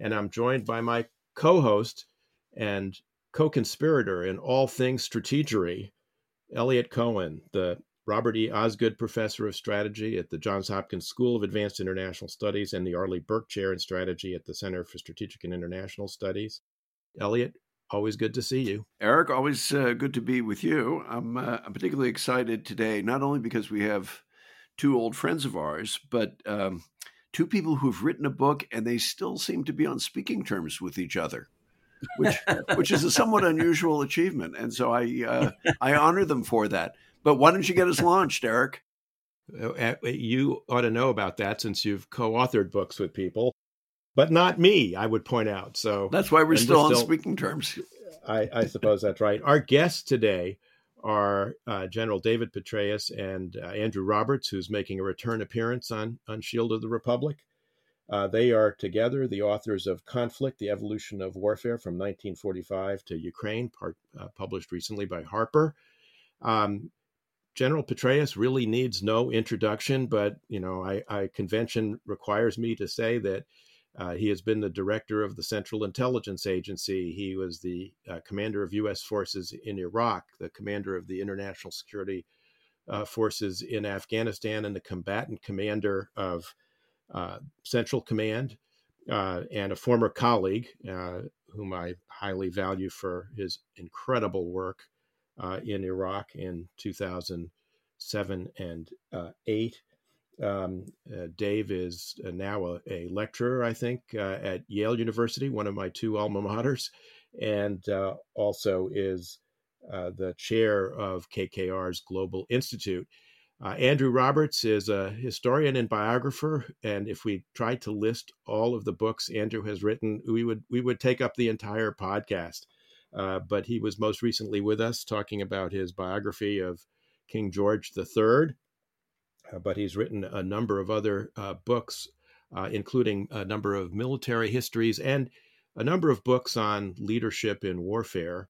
And I'm joined by my co host and co-conspirator in all things strategery, Eliot Cohen, the Robert E. Osgood Professor of Strategy at the Johns Hopkins School of Advanced International Studies and the Arleigh Burke Chair in Strategy at the Center for Strategic and International Studies. Eliot, always good to see you. Eric, always uh, good to be with you. I'm, uh, I'm particularly excited today, not only because we have two old friends of ours, but um, two people who've written a book and they still seem to be on speaking terms with each other which which is a somewhat unusual achievement, and so I uh, I honor them for that. But why don't you get us launched, Eric? Uh, you ought to know about that since you've co-authored books with people, but not me. I would point out. So that's why we're still, we're still on speaking terms. I, I, suppose that's right. Our guest today are uh, General David Petraeus and uh, Andrew Roberts, who's making a return appearance on on Shield of the Republic. Uh, they are together the authors of Conflict, The Evolution of Warfare from 1945 to Ukraine, part, uh, published recently by Harper. Um, General Petraeus really needs no introduction, but you know, I, I convention requires me to say that uh, he has been the director of the Central Intelligence Agency. He was the uh, commander of U.S. forces in Iraq, the commander of the International Security uh, Forces in Afghanistan, and the combatant commander of uh, Central Command, uh, and a former colleague whom I highly value for his incredible work in Iraq in 2007 and 8. Um, uh, Dave is uh, now a, a, lecturer, I think, uh, at Yale University, one of my two alma maters, and also is the chair of KKR's Global Institute. Uh, Andrew Roberts is a historian and biographer, and if we tried to list all of the books Andrew has written, we would we would take up the entire podcast. Uh, but he was most recently with us talking about his biography of King George III. Uh, but he's written a number of other uh, books, uh, including a number of military histories and a number of books on leadership in warfare.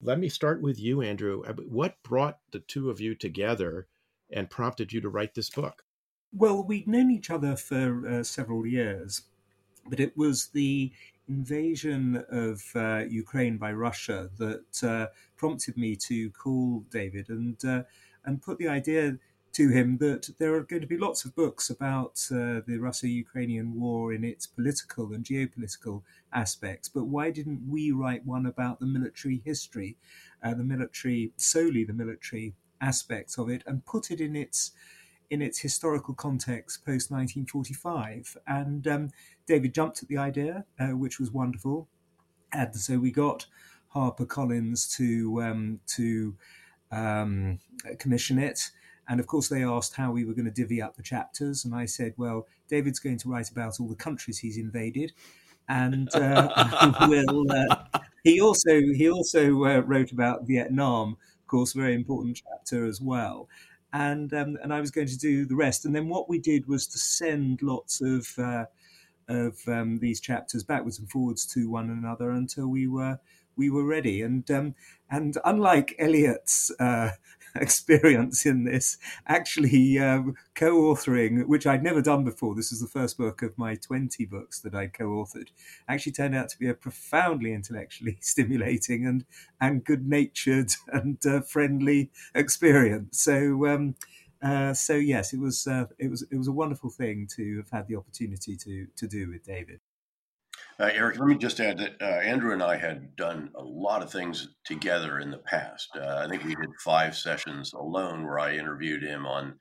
Let me start with you, Andrew. What brought the two of you together? and prompted you to write this book? Well, we'd known each other for uh, several years, but it was the invasion of uh, Ukraine by Russia that uh, prompted me to call David and and put the idea to him that there are going to be lots of books about uh, the Russo-Ukrainian war in its political and geopolitical aspects, but why didn't we write one about the military history, uh, the military solely the military aspects of it and put it in its in its historical context post 1945. And um, David jumped at the idea, uh, which was wonderful. And so we got Harper Collins to um, to um, commission it. And of course, they asked how we were going to divvy up the chapters, and I said, "Well, David's going to write about all the countries he's invaded, and uh, will." Uh, he also he also uh, wrote about Vietnam, of course, very important chapter as well. And um, and I was going to do the rest. And then what we did was to send lots of uh, of um, these chapters backwards and forwards to one another until we were we were ready. And um, and unlike Eliot's uh, experience in this, actually um, co-authoring, which I'd never done before, this is the first book of my twenty books that I co-authored, actually turned out to be a profoundly intellectually stimulating and and good-natured and uh, friendly experience. So. Um, uh, so yes, it was uh, it was it was a wonderful thing to have had the opportunity to to do with David. Uh, Eric, let me just add that uh, Andrew and I had done a lot of things together in the past. Uh, I think we did five sessions alone where I interviewed him on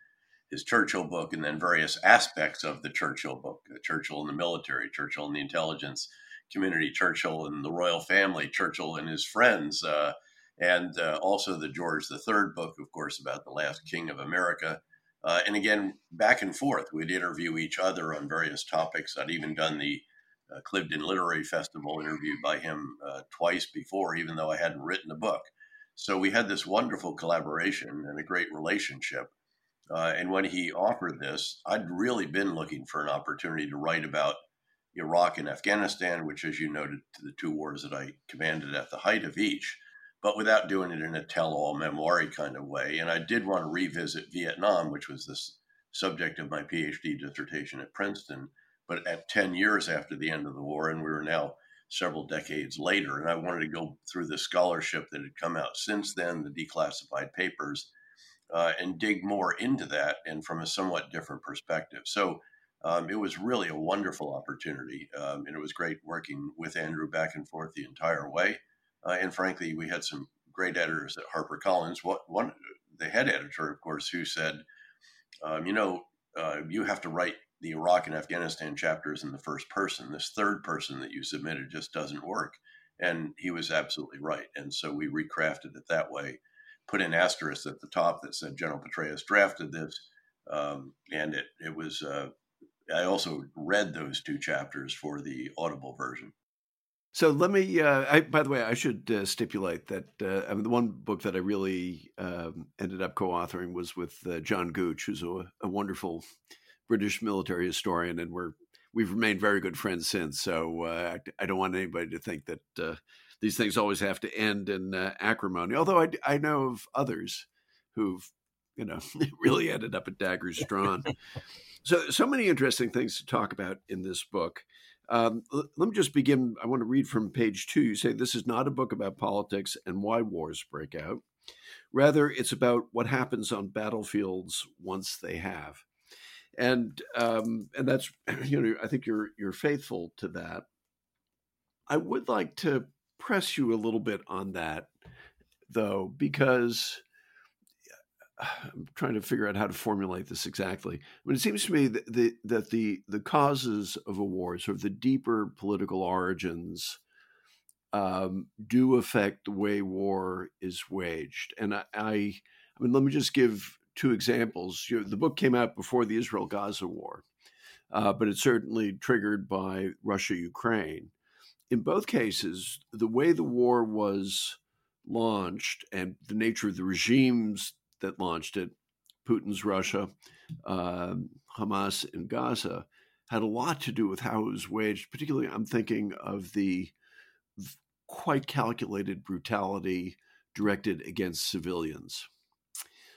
his Churchill book and then various aspects of the Churchill book uh, Churchill in the military, Churchill in the intelligence community, Churchill and the royal family, Churchill and his friends, uh, and uh, also the George III book, of course, about the last king of America. and again, back and forth, we'd interview each other on various topics. I'd even done the uh, Cliveden Literary Festival, interviewed by him uh, twice before, even though I hadn't written a book. So we had this wonderful collaboration and a great relationship. Uh, and when he offered this, I'd really been looking for an opportunity to write about Iraq and Afghanistan, which, as you noted, the two wars that I commanded at the height of each, but without doing it in a tell all memoir kind of way. And I did want to revisit Vietnam, which was the subject of my PhD dissertation at Princeton, but at 10 years after the end of the war, and we were now several decades later. And I wanted to go through the scholarship that had come out since then, the declassified papers, uh, and dig more into that and from a somewhat different perspective. So um, it was really a wonderful opportunity. Um, and it was great working with Andrew back and forth the entire way. Uh, and frankly, we had some great editors at HarperCollins. What one, the head editor, of course, who said, um, "You know, uh, you have to write the Iraq and Afghanistan chapters in the first person. This third person that you submitted just doesn't work." And he was absolutely right. And so we recrafted it that way, put an asterisk at the top that said General Petraeus drafted this, um, and it it was. Uh, I also read those two chapters for the Audible version. So let me. Uh, I, by the way, I should uh, stipulate that uh, I mean, the one book that I really um, ended up co-authoring was with uh, John Gooch, who's a, a, wonderful British military historian, and we're we've remained very good friends since. So uh, I, I, don't want anybody to think that uh, these things always have to end in acrimony. Although I, I know of others who've you know really ended up at daggers drawn. so so many interesting things to talk about in this book. Um, let me just begin. I want to read from page two. You say this is not a book about politics and why wars break out. Rather, it's about what happens on battlefields once they have, and um, and that's you know I think you're you're faithful to that. I would like to press you a little bit on that, though, because I'm trying to figure out how to formulate this exactly. But it seems to me that the, that the the causes of a war, sort of the deeper political origins, um, do affect the way war is waged. And I, I, I mean, let me just give two examples. You know, the book came out before the Israel Gaza war, uh, but it's certainly triggered by Russia Ukraine. In both cases, the way the war was launched and the nature of the regimes that launched it, Putin's Russia, uh, Hamas in Gaza, had a lot to do with how it was waged. Particularly, I'm thinking of the quite calculated brutality directed against civilians.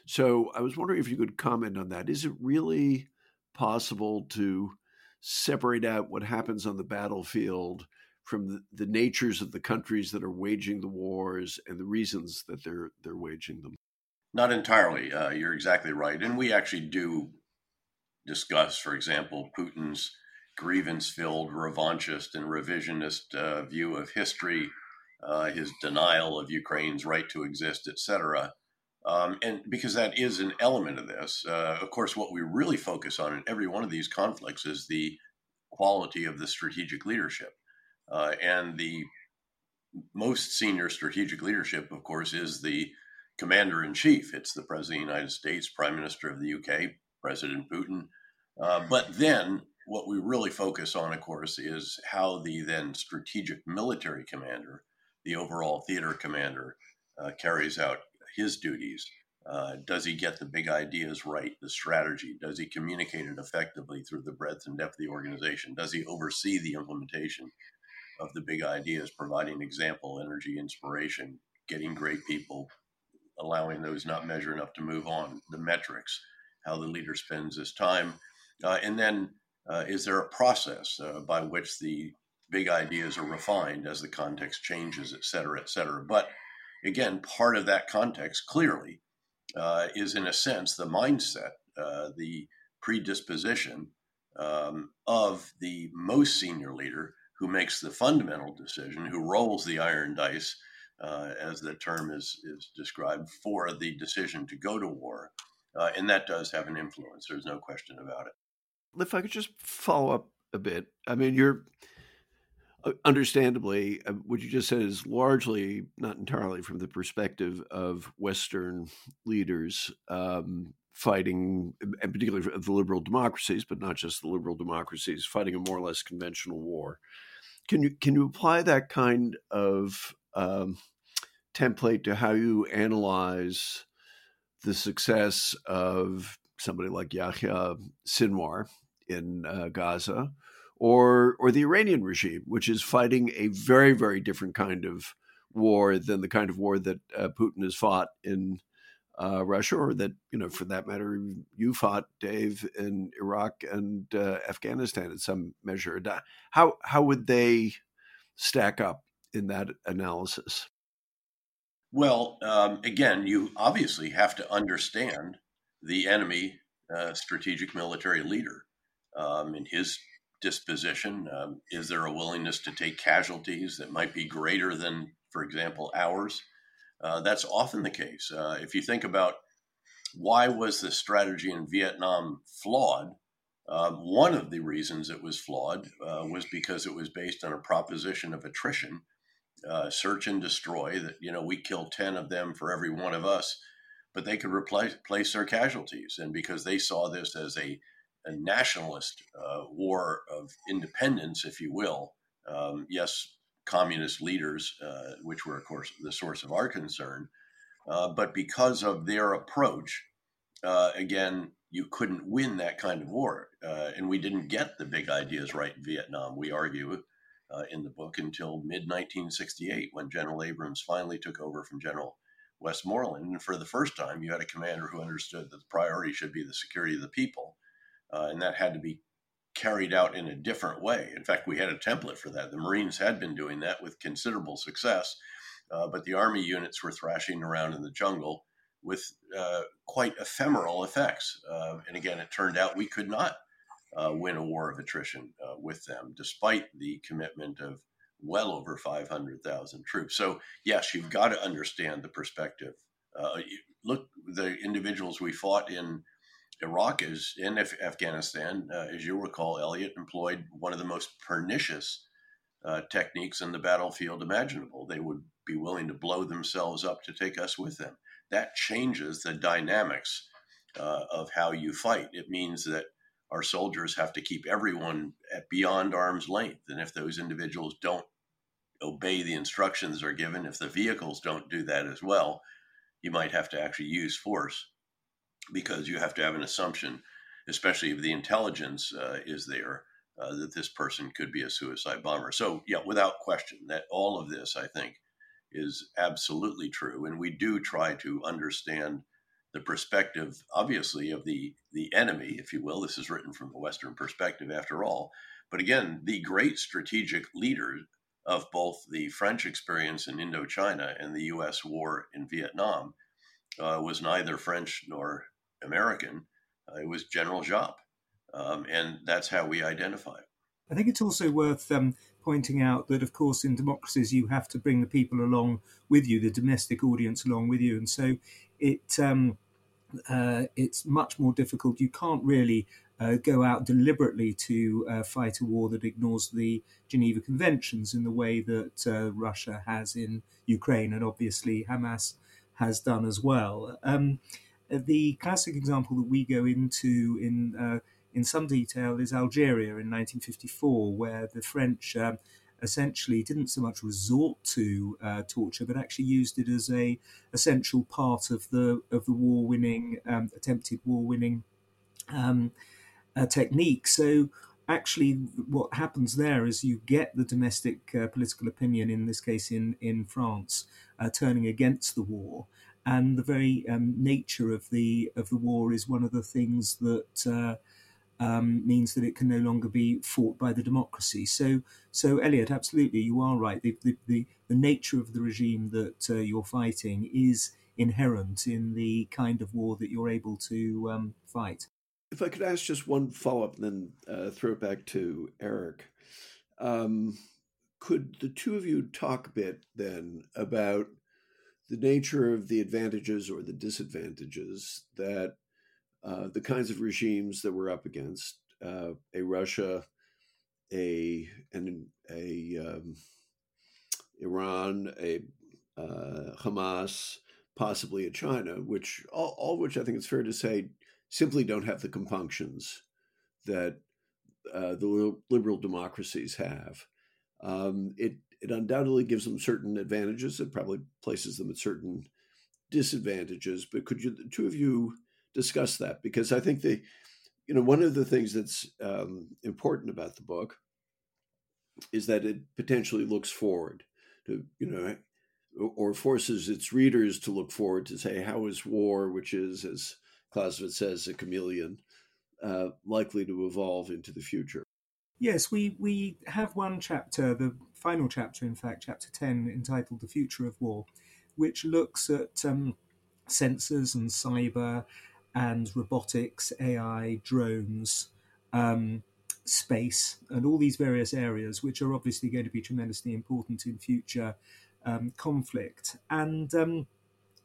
So I was wondering if you could comment on that. Is it really possible to separate out what happens on the battlefield from the, the natures of the countries that are waging the wars and the reasons that they're they're waging them? Not entirely. Uh, you're exactly right. And we actually do discuss, for example, Putin's grievance filled, revanchist, and revisionist uh, view of history, uh, his denial of Ukraine's right to exist, etc. Um, and because that is an element of this, uh, of course, what we really focus on in every one of these conflicts is the quality of the strategic leadership. Uh, and the most senior strategic leadership, of course, is the commander in chief. It's the president of the United States, prime minister of the UK, President Putin. Uh, but then what we really focus on, of course, is how the then strategic military commander, the overall theater commander, uh, carries out his duties. Uh, does he get the big ideas right, the strategy? Does he communicate it effectively through the breadth and depth of the organization? Does he oversee the implementation of the big ideas, providing example, energy, inspiration, getting great people, allowing those not measuring up to move on, the metrics, how the leader spends his time. Uh, and then uh, is there a process uh, by which the big ideas are refined as the context changes, et cetera, et cetera? But again, part of that context clearly uh, is, in a sense, the mindset, uh, the predisposition um, of the most senior leader who makes the fundamental decision, who rolls the iron dice uh, as the term is, is described, for the decision to go to war. Uh, and that does have an influence. There's no question about it. If I could just follow up a bit, I mean, you're understandably, uh, what you just said is largely, not entirely, from the perspective of Western leaders um, fighting, and particularly the liberal democracies, but not just the liberal democracies, fighting a more or less conventional war. Can you can you apply that kind of um, template to how you analyze the success of somebody like Yahya Sinwar in uh, Gaza, or or the Iranian regime, which is fighting a very very different kind of war than the kind of war that uh, Putin has fought in uh, Russia, or that you know, for that matter, you fought Dave in Iraq and uh, Afghanistan in some measure. How how would they stack up in that analysis? Well, um, again, you obviously have to understand the enemy uh, strategic military leader um, in his disposition. Um, is there a willingness to take casualties that might be greater than, for example, ours? Uh, that's often the case. Uh, if you think about why was the strategy in Vietnam flawed, uh, one of the reasons it was flawed uh, was because it was based on a proposition of attrition, uh, search and destroy. That you know we kill ten of them for every one of us, but they could replace, replace their casualties, and because they saw this as a, a nationalist uh, war of independence, if you will. Um, yes, communist leaders, uh, which were, of course, the source of our concern. Uh, but because of their approach, uh, again, you couldn't win that kind of war. Uh, and we didn't get the big ideas right in Vietnam, we argue uh, in the book, until mid 1968 when General Abrams finally took over from General Westmoreland. And for the first time, you had a commander who understood that the priority should be the security of the people. Uh, and that had to be carried out in a different way. In fact, we had a template for that. The Marines had been doing that with considerable success, uh, but the Army units were thrashing around in the jungle with uh, quite ephemeral effects. Uh, and again, it turned out we could not uh, win a war of attrition uh, with them, despite the commitment of well over 500,000 troops. So, yes, you've got to understand the perspective. Uh, look, the individuals we fought in Iraq is in Af- Afghanistan, uh, as you recall, Eliot employed one of the most pernicious uh, techniques in the battlefield imaginable. They would be willing to blow themselves up to take us with them. That changes the dynamics uh, of how you fight. It means that our soldiers have to keep everyone at beyond arm's length, and if those individuals don't obey the instructions they're given, if the vehicles don't do that as well, you might have to actually use force because you have to have an assumption, especially if the intelligence uh, is there, uh, that this person could be a suicide bomber. So, yeah, without question, that all of this, I think, is absolutely true. And we do try to understand the perspective, obviously, of the, the enemy, if you will. This is written from the Western perspective, after all. But again, the great strategic leaders of both the French experience in Indochina and the U.S. war in Vietnam uh, was neither French nor American. Uh, it was General Giap. Um, and that's how we identify. I think it's also worth um, pointing out that, of course, in democracies, you have to bring the people along with you, the domestic audience along with you. And so it um, uh, it's much more difficult. You can't really uh, go out deliberately to uh, fight a war that ignores the Geneva Conventions in the way that uh, Russia has in Ukraine, and obviously Hamas has done as well. Um, the classic example that we go into in uh, in some detail is Algeria in 1954, where the French um, essentially didn't so much resort to uh, torture, but actually used it as a essential part of the of the war winning um, attempted war winning um, uh, technique. So actually, what happens there is you get the domestic uh, political opinion, in this case in in France, uh, turning against the war and the very um, nature of the of the war is one of the things that uh, um, means that it can no longer be fought by the democracy. So, so Eliot, absolutely, you are right. The the, the, the nature of the regime that uh, you're fighting is inherent in the kind of war that you're able to um, fight. If I could ask just one follow up, and then uh, throw it back to Eric. Um, could the two of you talk a bit then about the nature of the advantages or the disadvantages that uh, the kinds of regimes that we're up against, uh, a Russia, a an a um, Iran, a uh, Hamas, possibly a China, which all, all which I think it's fair to say simply don't have the compunctions that uh, the liberal democracies have. Um, it it undoubtedly gives them certain advantages. It probably places them at certain disadvantages. But could you, the two of you, discuss that? Because I think the, you know, one of the things that's um, important about the book is that it potentially looks forward to, you know, or forces its readers to look forward to say, how is war, which is, as Clausewitz says, a chameleon, uh, likely to evolve into the future? Yes, we, we have one chapter, the final chapter, in fact, chapter 10, entitled The Future of War, which looks at um, sensors and cyber and robotics, AI, drones, um, space, and all these various areas, which are obviously going to be tremendously important in future um, conflict. And, um,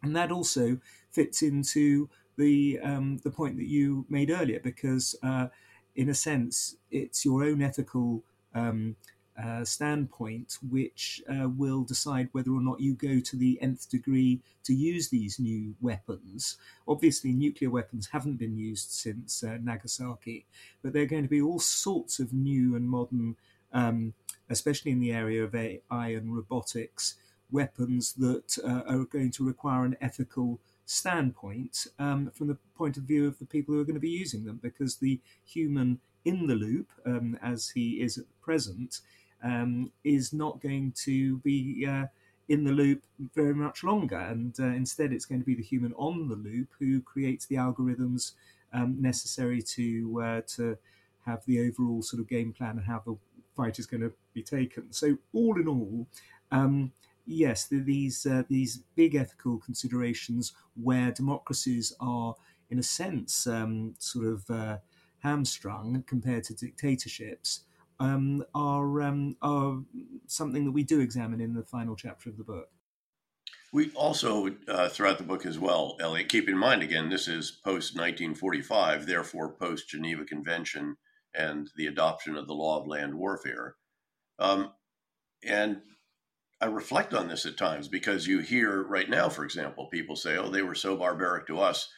and that also fits into the, um, the point that you made earlier, because uh, in a sense, it's your own ethical um, uh, standpoint which uh, will decide whether or not you go to the nth degree to use these new weapons. Obviously, nuclear weapons haven't been used since uh, Nagasaki, but there are going to be all sorts of new and modern, um, especially in the area of AI and robotics, weapons that uh, are going to require an ethical standpoint um, from the point of view of the people who are going to be using them, because the human in the loop, um, as he is at present, um, is not going to be uh, in the loop very much longer. And uh, instead, it's going to be the human on the loop who creates the algorithms um, necessary to uh, to have the overall sort of game plan and how the fight is going to be taken. So, all in all, um, yes, these uh, these big ethical considerations where democracies are, in a sense, um, sort of uh, hamstrung compared to dictatorships, um, are um, are something that we do examine in the final chapter of the book. We also, uh, throughout the book as well, Eliot, keep in mind again, this is post 1945, therefore post Geneva Convention and the adoption of the law of land warfare. Um, and I reflect on this at times because you hear right now, for example, people say, "Oh, they were so barbaric to us.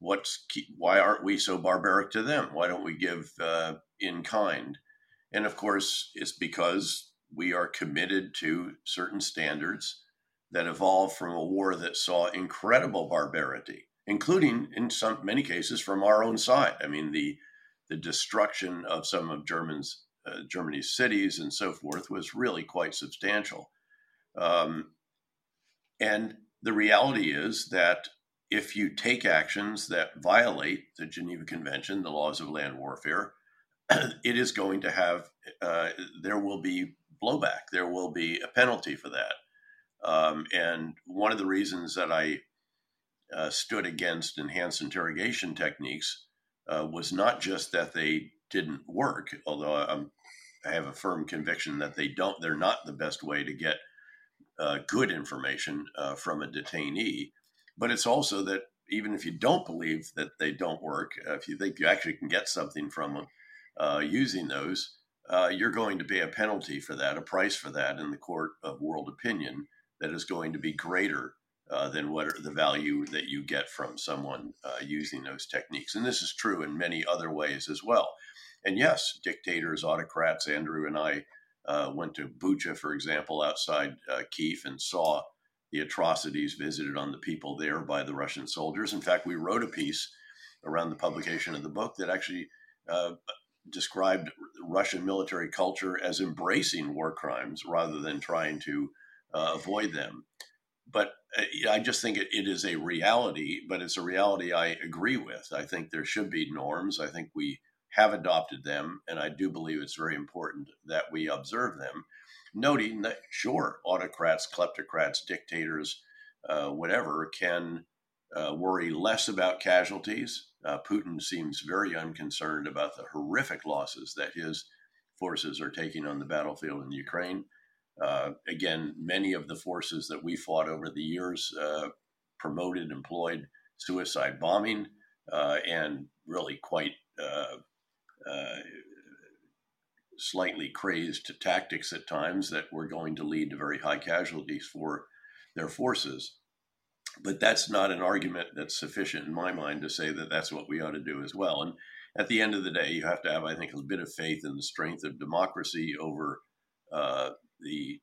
What's why aren't we so barbaric to them? Why don't we give uh, in kind?" And of course, it's because we are committed to certain standards that evolved from a war that saw incredible barbarity, including in some many cases from our own side. I mean, the the destruction of some of Germany's uh, Germany's cities and so forth was really quite substantial. Um, and the reality is that if you take actions that violate the Geneva Convention, the laws of land warfare, it is going to have, uh, there will be blowback. There will be a penalty for that. Um, and one of the reasons that I uh, stood against enhanced interrogation techniques uh, was not just that they didn't work, although I'm, I have a firm conviction that they don't, they're not the best way to get uh, good information uh, from a detainee. But it's also that even if you don't believe that they don't work, uh, if you think you actually can get something from them uh, using those, uh, you're going to pay a penalty for that, a price for that in the court of world opinion that is going to be greater uh, than what the value that you get from someone using those techniques. And this is true in many other ways as well. And yes, dictators, autocrats, Andrew and I uh, went to Bucha, for example, outside uh, Kiev and saw the atrocities visited on the people there by the Russian soldiers. In fact, we wrote a piece around the publication of the book that actually uh, described Russian military culture as embracing war crimes rather than trying to uh, avoid them. But uh, I just think it, it is a reality, but it's a reality I agree with. I think there should be norms. I think we have adopted them, and I do believe it's very important that we observe them, noting that, sure, autocrats, kleptocrats, dictators, uh, whatever, can uh, worry less about casualties. Uh, Putin seems very unconcerned about the horrific losses that his forces are taking on the battlefield in Ukraine. Uh, again, many of the forces that we fought over the years uh, promoted, employed suicide bombing, uh, and really quite uh, slightly crazed tactics at times that were going to lead to very high casualties for their forces. but that's not an argument that's sufficient in my mind to say that that's what we ought to do as well. And at the end of the day, you have to have, I think, a bit of faith in the strength of democracy over uh, the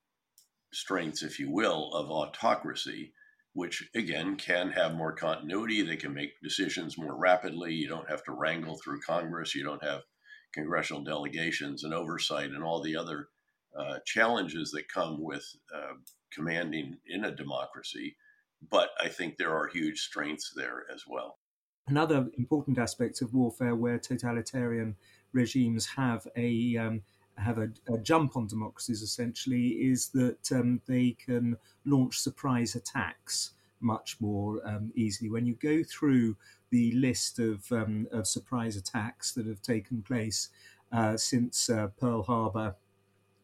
strengths, if you will, of autocracy, which again can have more continuity. They can make decisions more rapidly. You don't have to wrangle through Congress. You don't have congressional delegations and oversight and all the other uh, challenges that come with uh, commanding in a democracy. But I think there are huge strengths there as well. Another important aspect of warfare where totalitarian regimes have a um, have a, a, jump on democracies essentially is that um, they can launch surprise attacks much more um, easily. When you go through the list of, um, of surprise attacks that have taken place uh, since uh, Pearl Harbor,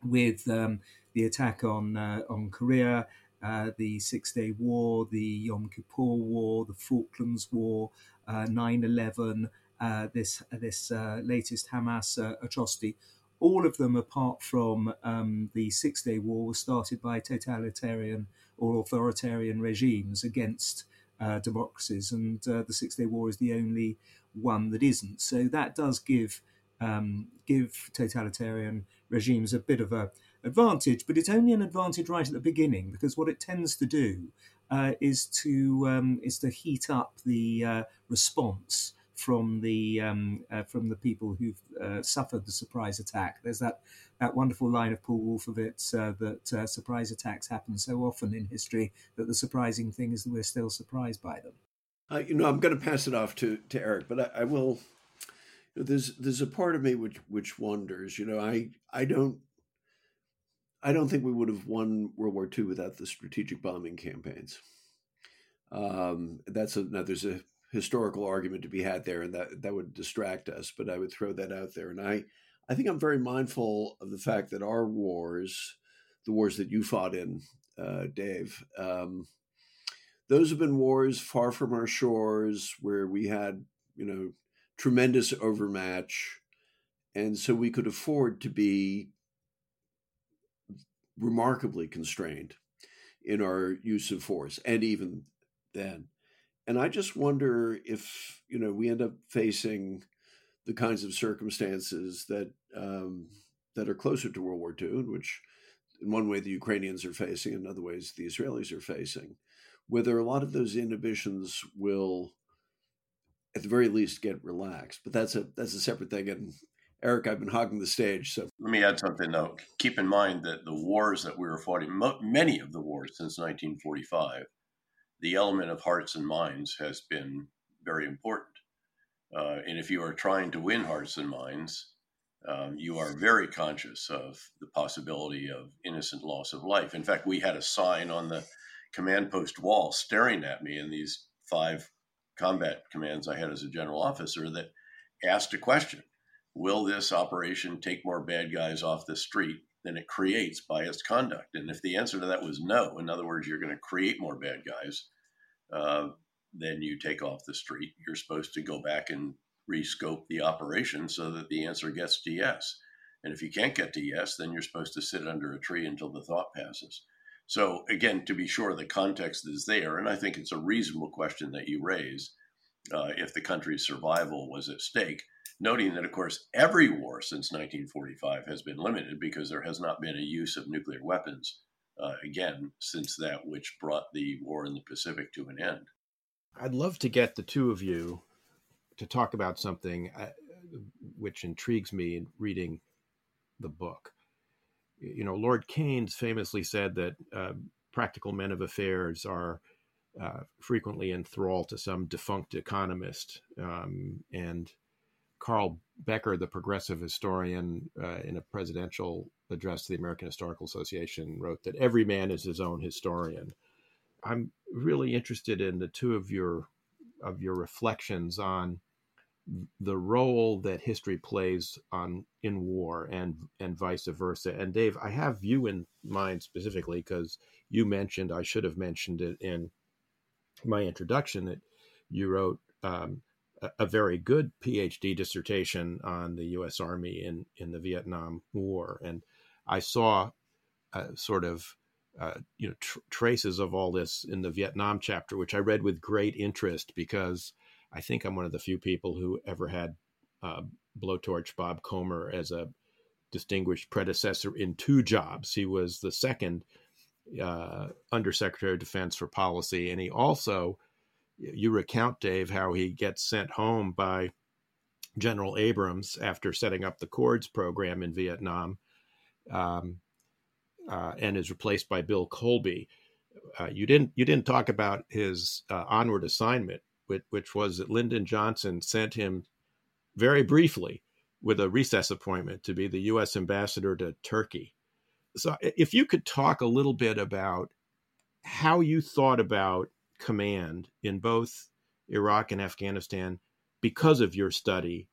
with um, the attack on uh, on Korea, uh, the Six Day War, the Yom Kippur War, the Falklands War, uh, 9 11, uh, this, this latest Hamas atrocity all of them, apart from um, the Six Day War, were started by totalitarian or authoritarian regimes against uh, democracies, and uh, the Six Day War is the only one that isn't. So that does give um, give totalitarian regimes a bit of a advantage, but it's only an advantage right at the beginning because what it tends to do uh, is to um, is to heat up the uh, response from the um, uh, from the people who've uh, suffered the surprise attack. There's that that wonderful line of Paul Wolfowitz uh, that uh, surprise attacks happen so often in history that the surprising thing is that we're still surprised by them. Uh, you know, I'm going to pass it off to to Eric, but I, I will. You know, there's there's a part of me which which wonders. You know, I I don't. I don't think we would have won World War II without the strategic bombing campaigns. Um, that's now there's a historical argument to be had there, and that that would distract us. But I would throw that out there, and I I think I'm very mindful of the fact that our wars, the wars that you fought in, uh, Dave, um, those have been wars far from our shores where we had you know tremendous overmatch, and so we could afford to be remarkably constrained in our use of force, and even then and I just wonder if you know we end up facing the kinds of circumstances that um, that are closer to World War II, in which, in one way, the Ukrainians are facing, in other ways, the Israelis are facing, whether a lot of those inhibitions will, at the very least, get relaxed. But that's a that's a separate thing. And Eric, I've been hogging the stage, so let me add something though. Keep in mind that the wars that we were fighting, many of the wars since 1945 the element of hearts and minds has been very important. Uh, and if you are trying to win hearts and minds, um, you are very conscious of the possibility of innocent loss of life. In fact, we had a sign on the command post wall staring at me in these five combat commands I had as a general officer that asked a question Will this operation take more bad guys off the street than it creates by its conduct. And if the answer to that was no, in other words, you're going to create more bad guys, uh, then you take off the street. You're supposed to go back and rescope the operation so that the answer gets to yes. And if you can't get to yes, then you're supposed to sit under a tree until the thought passes. So, again, to be sure, the context is there. And I think it's a reasonable question that you raise uh, if the country's survival was at stake noting that, of course, every war since 1945 has been limited because there has not been a use of nuclear weapons uh, again since that which brought the war in the Pacific to an end. I'd love to get the two of you to talk about something uh, which intrigues me in reading the book. You know, Lord Keynes famously said that uh, practical men of affairs are uh, frequently enthralled to some defunct economist, um, and Carl Becker, the progressive historian, uh, in a presidential address to the American Historical Association, wrote that every man is his own historian. I'm really interested in the two of your of your reflections on the role that history plays on in war and and vice versa. And Dave, I have you in mind specifically because you mentioned I should have mentioned it in my introduction that you wrote um, a very good PhD dissertation on the U.S. Army in in the Vietnam War, and I saw a sort of uh, you know tr- traces of all this in the Vietnam chapter, which I read with great interest because I think I'm one of the few people who ever had uh, blowtorch Bob Komer as a distinguished predecessor in two jobs. He was the second uh, Undersecretary of Defense for Policy, and he also, you recount, Dave, how he gets sent home by General Abrams after setting up the CORDS program in Vietnam, um, uh, and is replaced by Bill Colby. Uh, you didn't you didn't talk about his uh, onward assignment, which, which was that Lyndon Johnson sent him very briefly with a recess appointment to be the U.S. ambassador to Turkey. So, if you could talk a little bit about how you thought about command in both Iraq and Afghanistan because of your study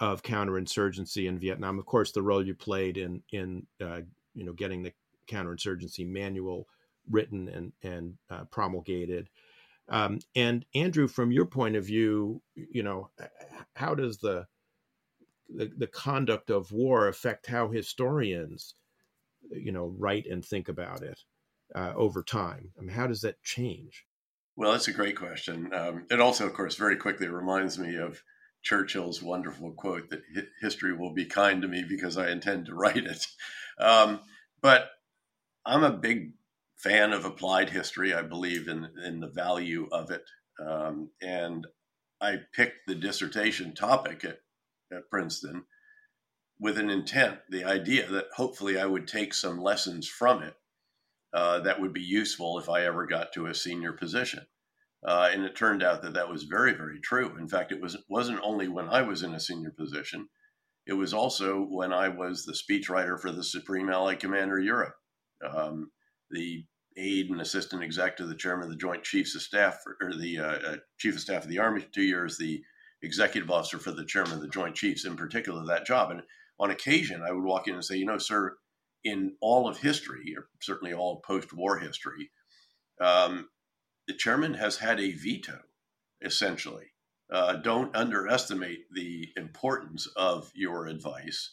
of counterinsurgency in Vietnam. Of course, the role you played in in uh, you know getting the counterinsurgency manual written and and uh, promulgated. Um, and Andrew, from your point of view, you know, how does the the, the conduct of war affect how historians, you know, write and think about it uh, over time? I mean, how does that change? Well, that's a great question. Um, it also, of course, very quickly reminds me of Churchill's wonderful quote that history will be kind to me because I intend to write it. Um, but I'm a big fan of applied history. I believe in in the value of it, um, and I picked the dissertation topic at, at Princeton with an intent, the idea that hopefully I would take some lessons from it uh, that would be useful if I ever got to a senior position. Uh, and it turned out that that was very, very true. In fact, it was wasn't only when I was in a senior position; it was also when I was the speechwriter for the Supreme Allied Commander Europe. Um, the aide and assistant exec to the chairman of the Joint Chiefs of Staff, or the uh, uh, Chief of Staff of the Army for two years, the executive officer for the chairman of the Joint Chiefs, in particular, that job. And on occasion, I would walk in and say, you know, sir, in all of history, or certainly all post war history, um, the chairman has had a veto, essentially. Uh, don't underestimate the importance of your advice.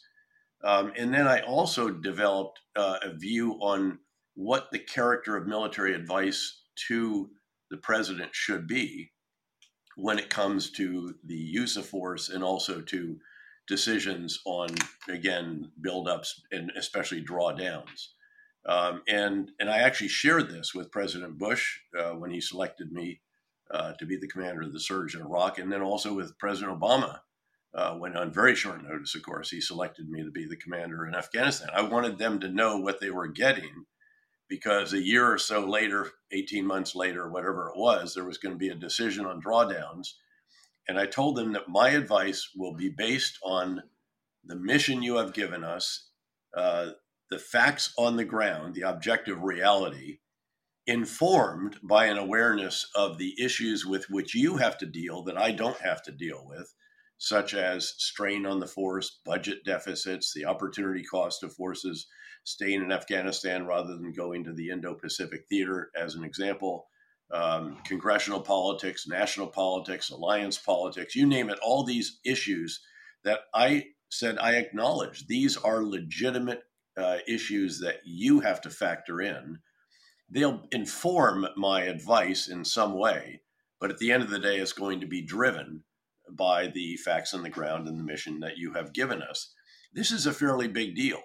Um, and then I also developed uh, a view on what the character of military advice to the president should be when it comes to the use of force and also to decisions on again buildups and especially drawdowns. Um, and and I actually shared this with President Bush uh, when he selected me uh, to be the commander of the surge in Iraq, and then also with President Obama uh, when on very short notice, of course, he selected me to be the commander in Afghanistan. I wanted them to know what they were getting because a year or so later, 18 months later, whatever it was, there was going to be a decision on drawdowns. And I told them that my advice will be based on the mission you have given us, uh, the facts on the ground, the objective reality, informed by an awareness of the issues with which you have to deal that I don't have to deal with, such as strain on the force, budget deficits, the opportunity cost of forces staying in Afghanistan rather than going to the Indo Pacific theater, as an example. Um, congressional politics, national politics, alliance politics, you name it, all these issues that I said I acknowledge. These are legitimate uh, issues that you have to factor in. They'll inform my advice in some way, but at the end of the day, it's going to be driven by the facts on the ground and the mission that you have given us. This is a fairly big deal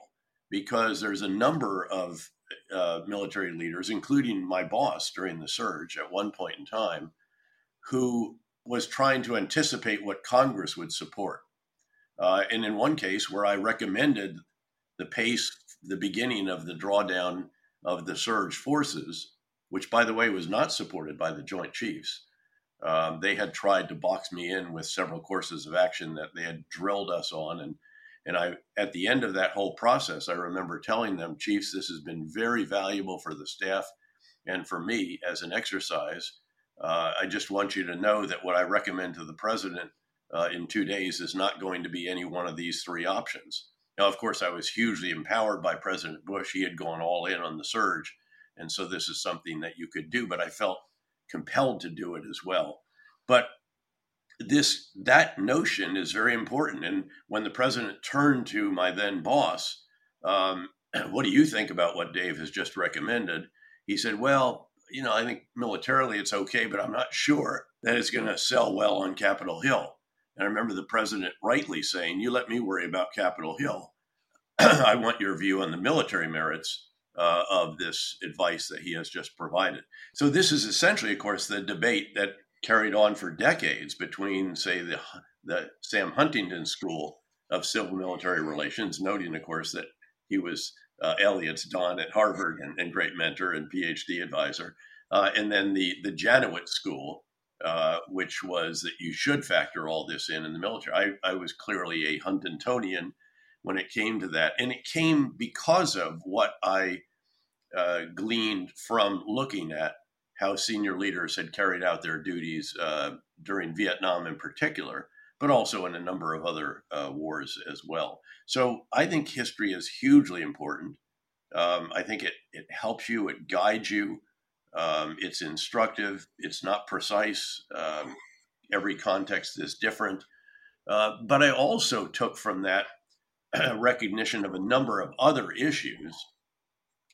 because there's a number of uh, military leaders, including my boss during the surge at one point in time, who was trying to anticipate what Congress would support. Uh, and in one case, where I recommended the pace the beginning of the drawdown of the surge forces, which, by the way, was not supported by the Joint Chiefs. Um, they had tried to box me in with several courses of action that they had drilled us on, and and I at the end of that whole process, I remember telling them, Chiefs, this has been very valuable for the staff and for me as an exercise. Uh, I just want you to know that what I recommend to the president uh, in two days is not going to be any one of these three options. Now, of course, I was hugely empowered by President Bush. He had gone all in on the surge. And so this is something that you could do, but I felt compelled to do it as well. But this that notion is very important. And when the president turned to my then boss, um, what do you think about what Dave has just recommended? he said, Well, you know, I think militarily it's okay, but I'm not sure that it's going to sell well on Capitol Hill. And I remember the president rightly saying, You let me worry about Capitol Hill. I want your view on the military merits uh, of this advice that he has just provided. So, this is essentially, of course, the debate that carried on for decades between, say, the, the Sam Huntington School of Civil Military Relations, noting, of course, that he was uh, Eliot's Don at Harvard and, and, great mentor and PhD advisor, uh, and then the the Janowitz School, uh, which was that you should factor all this in in the military. I, I was clearly a Huntingtonian when it came to that, and it came because of what I uh, gleaned from looking at how senior leaders had carried out their duties uh, during Vietnam in particular, but also in a number of other uh, wars as well. So I think history is hugely important. Um, I think it, it helps you, it guides you, um, it's instructive, it's not precise. Um, every context is different. Uh, but I also took from that recognition of a number of other issues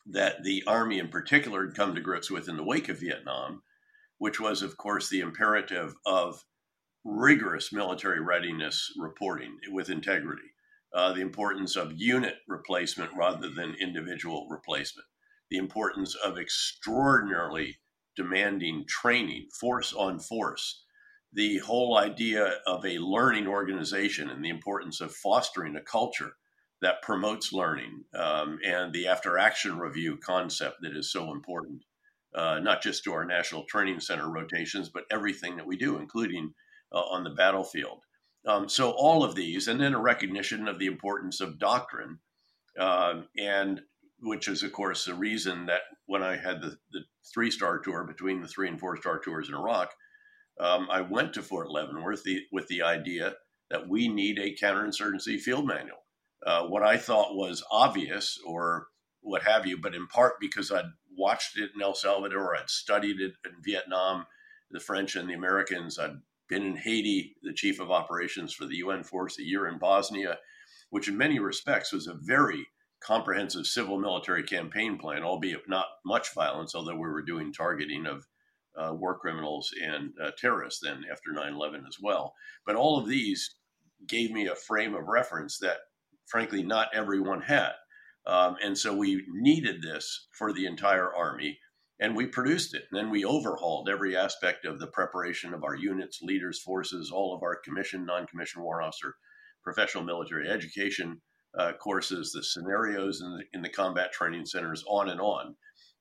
that the Army in particular had come to grips with in the wake of Vietnam, which was, of course, the imperative of rigorous military readiness reporting with integrity, uh, the importance of unit replacement rather than individual replacement, the importance of extraordinarily demanding training, force on force, the whole idea of a learning organization and the importance of fostering a culture that promotes learning um, and the after action review concept that is so important, uh, not just to our National Training Center rotations, but everything that we do, including uh, on the battlefield. Um, so, all of these, and then a recognition of the importance of doctrine, uh, and which is, of course, the reason that when I had the, the three star tour between the three and four star tours in Iraq, um, I went to Fort Leavenworth the, with the idea that we need a counterinsurgency field manual uh, what I thought was obvious or what have you, but in part because I'd watched it in El Salvador, I'd studied it in Vietnam, the French and the Americans. I'd been in Haiti, the chief of operations for the UN force, a year in Bosnia, which in many respects was a very comprehensive civil military campaign plan, albeit not much violence, although we were doing targeting of uh, war criminals and uh, terrorists then after 9 11 as well. But all of these gave me a frame of reference that frankly, not everyone had. Um, and so we needed this for the entire Army, and we produced it. And then we overhauled every aspect of the preparation of our units, leaders, forces, all of our commissioned, non commissioned war officer, professional military education uh, courses, the scenarios in the, in the combat training centers, on and on.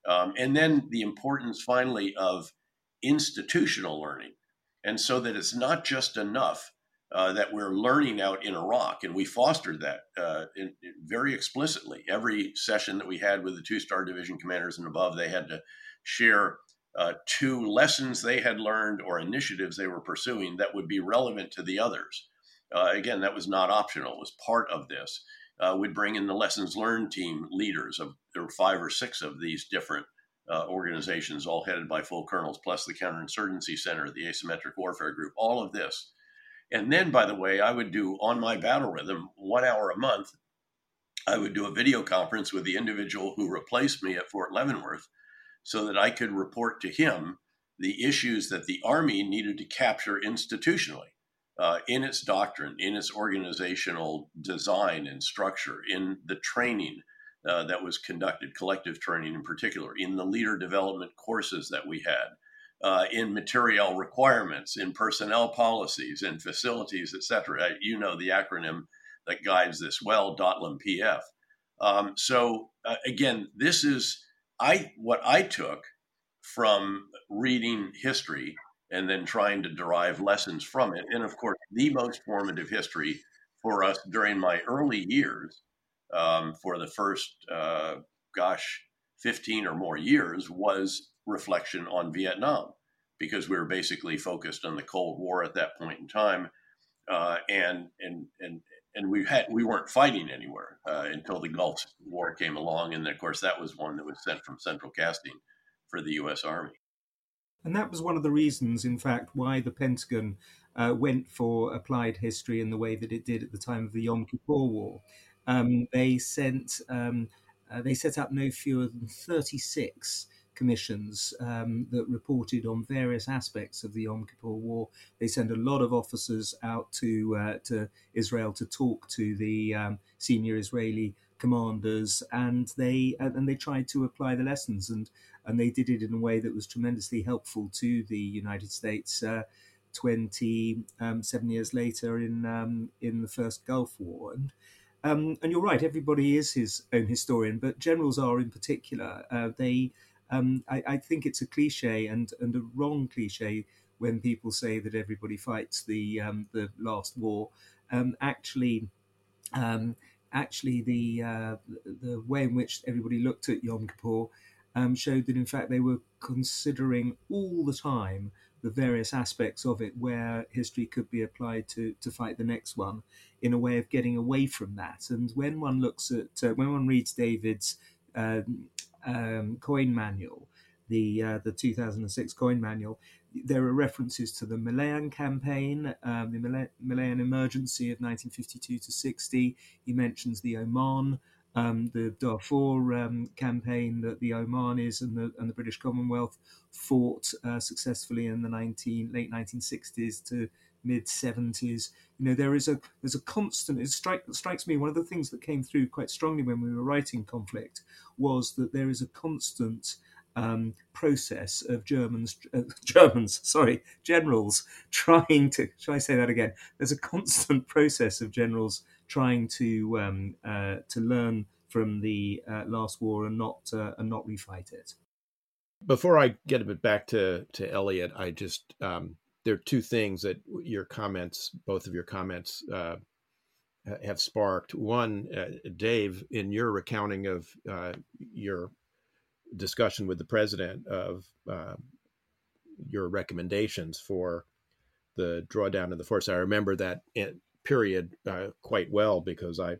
Um, and then the importance finally of institutional learning. And so that it's not just enough uh, that we're learning out in Iraq, and we fostered that uh, in, in very explicitly. Every session that we had with the two-star division commanders and above, they had to share uh, two lessons they had learned or initiatives they were pursuing that would be relevant to the others. Uh, again, that was not optional; it was part of this. Uh, we'd bring in the lessons learned team leaders of there were five or six of these different uh, organizations, all headed by full colonels, plus the counterinsurgency center, the asymmetric warfare group. All of this and then, by the way, I would do on my battle rhythm one hour a month. I would do a video conference with the individual who replaced me at Fort Leavenworth so that I could report to him the issues that the Army needed to capture institutionally uh, in its doctrine, in its organizational design and structure, in the training uh, that was conducted, collective training in particular, in the leader development courses that we had uh, in material requirements, in personnel policies, in facilities, et cetera. You know the acronym that guides this well, DOTMLPF. Um, so uh, again, this is I what I took from reading history and then trying to derive lessons from it. And of course, the most formative history for us during my early years, um, for the first, uh, gosh, 15 or more years, was reflection on Vietnam because we were basically focused on the Cold War at that point in time, uh, and and and and we had we weren't fighting anywhere uh, until the Gulf War came along, and of course that was one that was sent from Central Casting for the U.S. Army. And that was one of the reasons, in fact, why the Pentagon uh, went for applied history in the way that it did at the time of the Yom Kippur War. Um, they sent um, uh, they set up no fewer than 36 commissions um, that reported on various aspects of the Yom Kippur War. They sent a lot of officers out to uh, to Israel to talk to the um, senior Israeli commanders, and they and they tried to apply the lessons, and and they did it in a way that was tremendously helpful to the United States. Uh, 27 um, years later in um, in the first Gulf War. And um, and you're right, everybody is his own historian, but generals are in particular. Uh, they, um, I, I, think it's a cliche and, and a wrong cliche when people say that everybody fights the um, the last war. Um, actually, um, actually, the uh, the way in which everybody looked at Yom Kippur um, showed that in fact they were considering all the time the various aspects of it where history could be applied to, to fight the next one in a way of getting away from that. And when one looks at, uh, when one reads David's um, um, coin manual, the uh, the 2006 coin manual, there are references to the Malayan campaign, um, the Malayan emergency of 1952 to 60. He mentions the Oman um, the Dhofar um, campaign that the Omanis and the, and the British Commonwealth fought uh, successfully in the 19, late 1960s to mid 70s. You know, there is a there's a constant. It strike, strikes me one of the things that came through quite strongly when we were writing conflict was that there is a constant um, process of Germans, uh, Germans, sorry, generals trying to. Shall I say that again? There's a constant process of generals trying to um, uh, to learn from the uh, last war and not uh, and not refight it. Before I get a bit back to to Eliot, I just um, there are two things that your comments, both of your comments, uh, have sparked. One, uh, Dave, in your recounting of uh, your discussion with the president of your recommendations for the drawdown of the force. I remember that period uh, quite well because I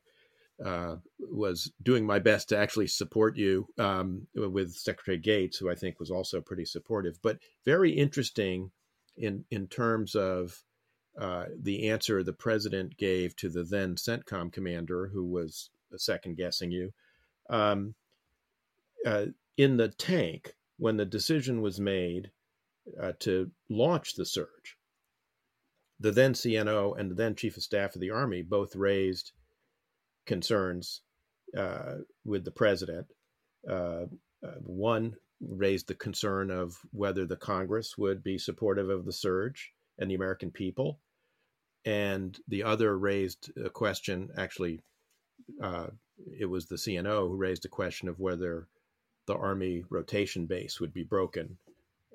uh, was doing my best to actually support you um, with Secretary Gates, who I think was also pretty supportive. But very interesting in in terms of uh, the answer the president gave to the then CENTCOM commander, who was second guessing you, um, uh, in the tank when the decision was made uh, to launch the surge the then CNO and the then Chief of Staff of the Army both raised concerns uh, with the president. Uh, uh, one raised the concern of whether the Congress would be supportive of the surge and the American people. And the other raised a question, actually, uh, it was the CNO who raised a question of whether the Army rotation base would be broken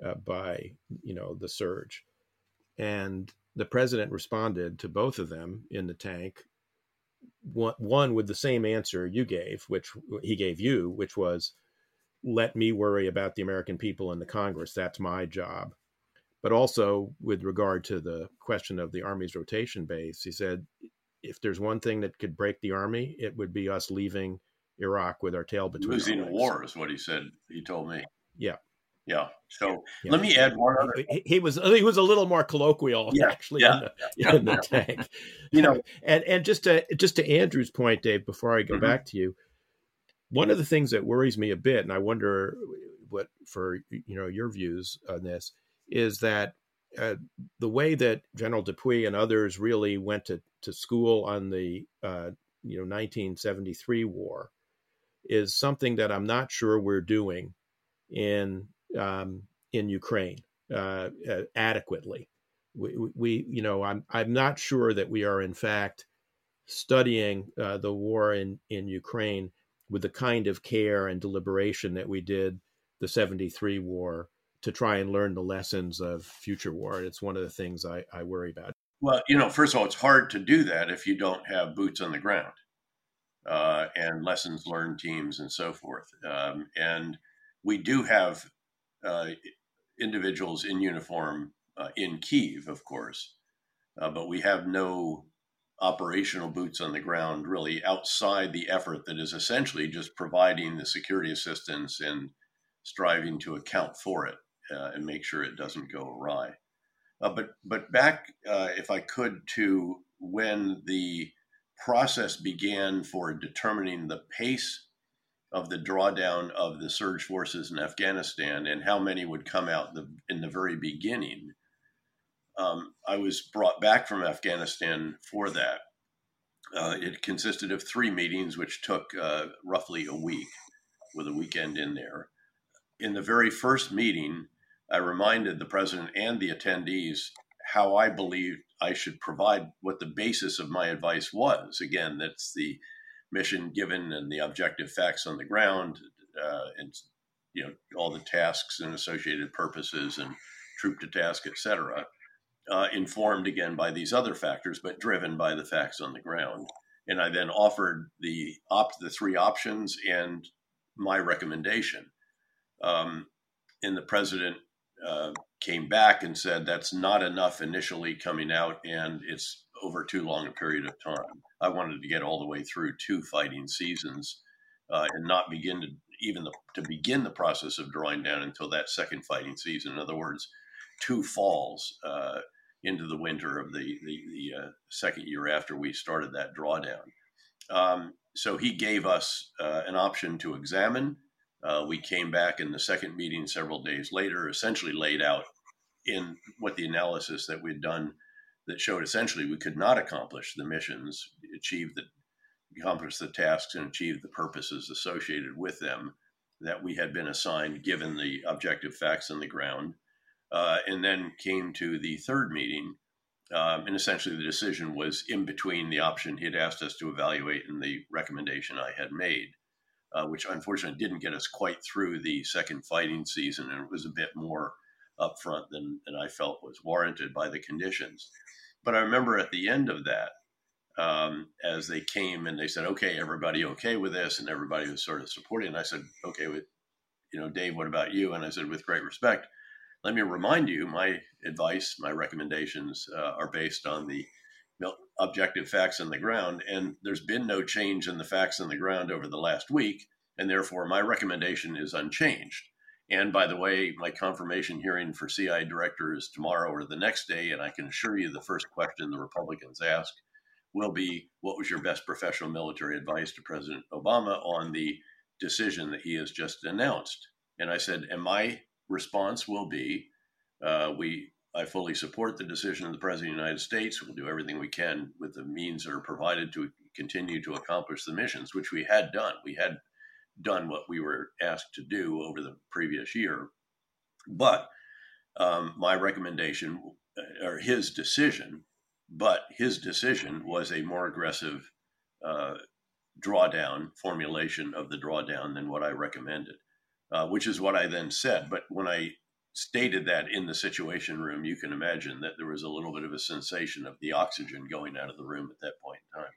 uh, by, you know, the surge. And the president responded to both of them in the tank one, with the same answer you gave which he gave you which was let me worry about the american people and the congress that's my job but also with regard to the question of the army's rotation base he said if there's one thing that could break the army it would be us leaving iraq with our tail between losing a war is what he said he told me yeah yeah. So yeah. let me add one other. He, he, was he was a little more colloquial yeah. actually yeah. in the, in the tank. you know, and and just to just to Andrew's point, Dave. Before I go mm-hmm. back to you, one of the things that worries me a bit, and I wonder what for you know your views on this is that uh, the way that General DePuy and others really went to to school on the uh, you know 1973 war is something that I'm not sure we're doing in um, in Ukraine uh, adequately. We, we, you know, I'm I'm not sure that we are in fact studying uh, the war in in Ukraine with the kind of care and deliberation that we did the 73 war to try and learn the lessons of future war. It's one of the things I, I worry about. Well, you know, first of all, it's hard to do that if you don't have boots on the ground uh, and lessons learned teams and so forth. Um, and we do have uh, individuals in uniform uh, in Kiev, of course, uh, but we have no operational boots on the ground really outside the effort that is essentially just providing the security assistance and striving to account for it uh, and make sure it doesn't go awry. Uh, but but back, uh, if I could, to when the process began for determining the pace of the drawdown of the surge forces in Afghanistan and how many would come out the, in the very beginning, um, I was brought back from Afghanistan for that. Uh, it consisted of three meetings, which took uh, roughly a week, with a weekend in there. In the very first meeting, I reminded the president and the attendees how I believed I should provide what the basis of my advice was. Again, that's the mission given and the objective facts on the ground, uh, and you know all the tasks and associated purposes and troop to task, etc. Uh, informed again by these other factors, but driven by the facts on the ground. And I then offered the opt the three options and my recommendation. Um, and the president uh, came back and said that's not enough initially coming out, and it's over too long a period of time. I wanted to get all the way through two fighting seasons uh, and not begin to even the, to begin the process of drawing down until that second fighting season. In other words, two falls uh, into the winter of the the, the uh, second year after we started that drawdown. Um, so he gave us uh, an option to examine. Uh, we came back in the second meeting several days later, essentially laid out in what the analysis that we'd done that showed essentially we could not accomplish the missions, achieve the accomplish the tasks, and achieve the purposes associated with them that we had been assigned, given the objective facts on the ground. Uh, and then came to the third meeting, um, and essentially the decision was in between the option he had asked us to evaluate and the recommendation I had made. Uh, which unfortunately didn't get us quite through the second fighting season, and it was a bit more upfront than, than I felt was warranted by the conditions. But I remember at the end of that, um, as they came and they said, "Okay, everybody okay with this?" and everybody was sort of supporting. And I said, "Okay, with you know, Dave, what about you?" And I said, "With great respect, let me remind you, my advice, my recommendations uh, are based on the objective facts on the ground, and there's been no change in the facts on the ground over the last week, and therefore my recommendation is unchanged." And by the way, my confirmation hearing for CI director is tomorrow or the next day. And I can assure you the first question the Republicans ask will be What was your best professional military advice to President Obama on the decision that he has just announced? And I said, And my response will be uh, we I fully support the decision of the President of the United States. We'll do everything we can with the means that are provided to continue to accomplish the missions, which we had done. We had done what we were asked to do over the previous year. But um, my recommendation, uh, or his decision, but his decision was a more aggressive uh, drawdown formulation of the drawdown than what I recommended, uh, which is what I then said. But when I stated that in the situation room, you can imagine that there was a little bit of a sensation of the oxygen going out of the room at that point in time.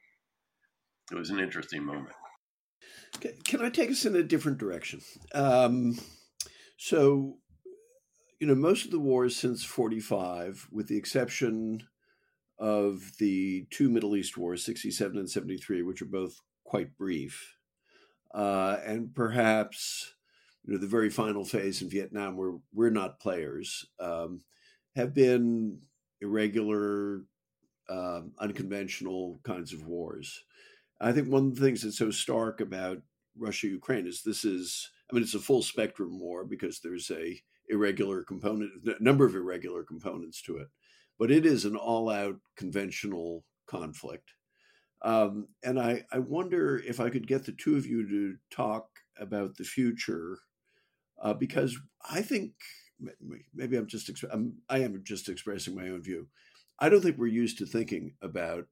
It was an interesting moment. Can I take us in a different direction? Um, so, you know, most of the wars since 45, with the exception of the two Middle East wars, 67 and 73, which are both quite brief, uh, and perhaps you know the very final phase in Vietnam, where we're not players, um, have been irregular, um, unconventional kinds of wars. I think one of the things that's so stark about Russia Ukraine is this is I mean it's a full spectrum war because there's a irregular component a number of irregular components to it but it is an all out conventional conflict um, and I, I wonder if I could get the two of you to talk about the future uh, because I think maybe I'm just I'm, I am just expressing my own view. I don't think we're used to thinking about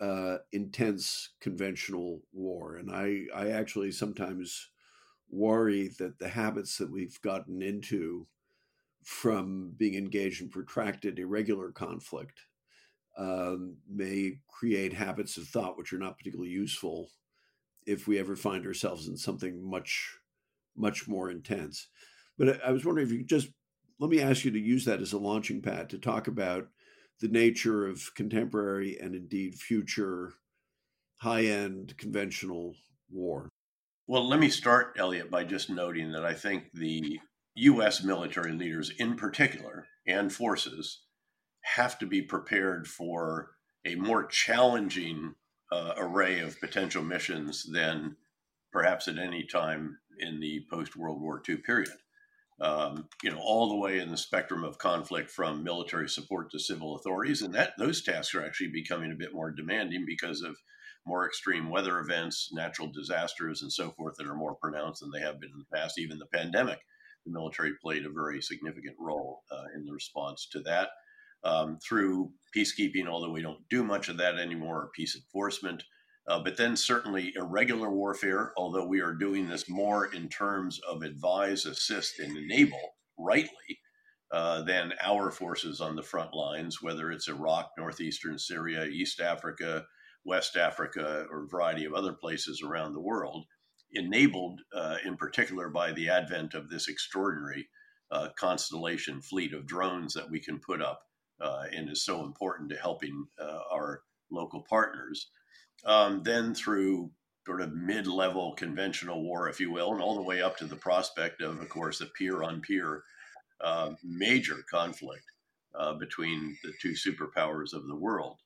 uh, intense conventional war. And I, I actually sometimes worry that the habits that we've gotten into from being engaged in protracted, irregular conflict um, may create habits of thought which are not particularly useful if we ever find ourselves in something much, much more intense. But I, was wondering if you could just let me ask you to use that as a launching pad to talk about the nature of contemporary and indeed future high end conventional war? Well, let me start, Eliot, by just noting that I think the U.S. military leaders in particular and forces have to be prepared for a more challenging uh, array of potential missions than perhaps at any time in the post World War II period. Um, you know, all the way in the spectrum of conflict from military support to civil authorities, and that those tasks are actually becoming a bit more demanding because of more extreme weather events, natural disasters, and so forth that are more pronounced than they have been in the past. Even the pandemic, the military played a very significant role uh, in the response to that. Um, through peacekeeping, although we don't do much of that anymore, or peace enforcement, uh, but then certainly irregular warfare, although we are doing this more in terms of advise, assist, and enable rightly uh, than our forces on the front lines, whether it's Iraq, northeastern Syria, East Africa, West Africa, or a variety of other places around the world, enabled uh, in particular by the advent of this extraordinary uh, constellation fleet of drones that we can put up uh, and is so important to helping uh, our local partners um, then through sort of mid-level conventional war, if you will, and all the way up to the prospect of, of course, a peer-on-peer uh, major conflict uh, between the two superpowers of the world.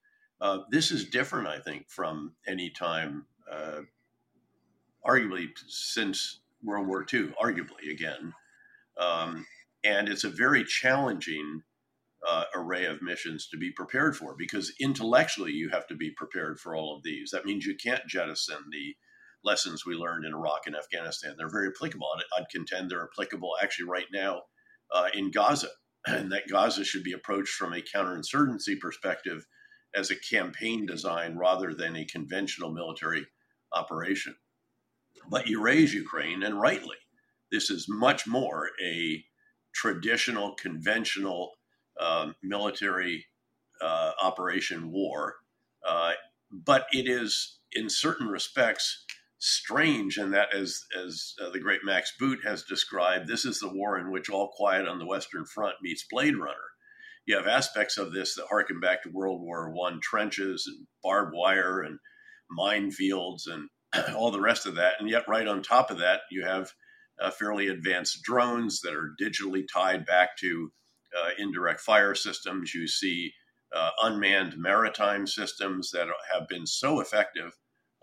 Uh, this is different, I think, from any time, uh, arguably since World War II, arguably again. Um, and it's a very challenging uh, array of missions to be prepared for because intellectually you have to be prepared for all of these. That means you can't jettison the lessons we learned in Iraq and Afghanistan. They're very applicable. I'd contend they're applicable actually right now uh, in Gaza, and that Gaza should be approached from a counterinsurgency perspective as a campaign design rather than a conventional military operation. But you raise Ukraine, and rightly, this is much more a traditional, conventional um, military uh, operation war. Uh, but it is, in certain respects, strange in that, as, as uh, the great Max Boot has described, this is the war in which All Quiet on the Western Front meets Blade Runner. You have aspects of this that harken back to World War One trenches and barbed wire and minefields and all the rest of that. And yet, right on top of that, you have uh, fairly advanced drones that are digitally tied back to indirect fire systems. You see uh, unmanned maritime systems that have been so effective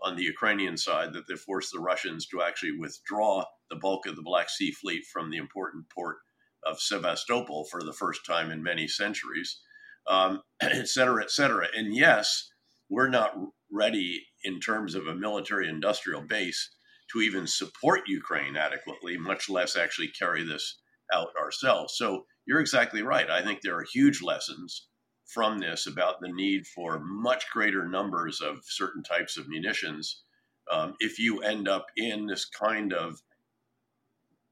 on the Ukrainian side that they forced the Russians to actually withdraw the bulk of the Black Sea Fleet from the important port of Sevastopol for the first time in many centuries, um, et cetera, et cetera. And yes, we're not ready in terms of a military industrial base to even support Ukraine adequately, much less actually carry this out ourselves. So you're exactly right. I think there are huge lessons from this about the need for much greater numbers of certain types of munitions um, if you end up in this kind of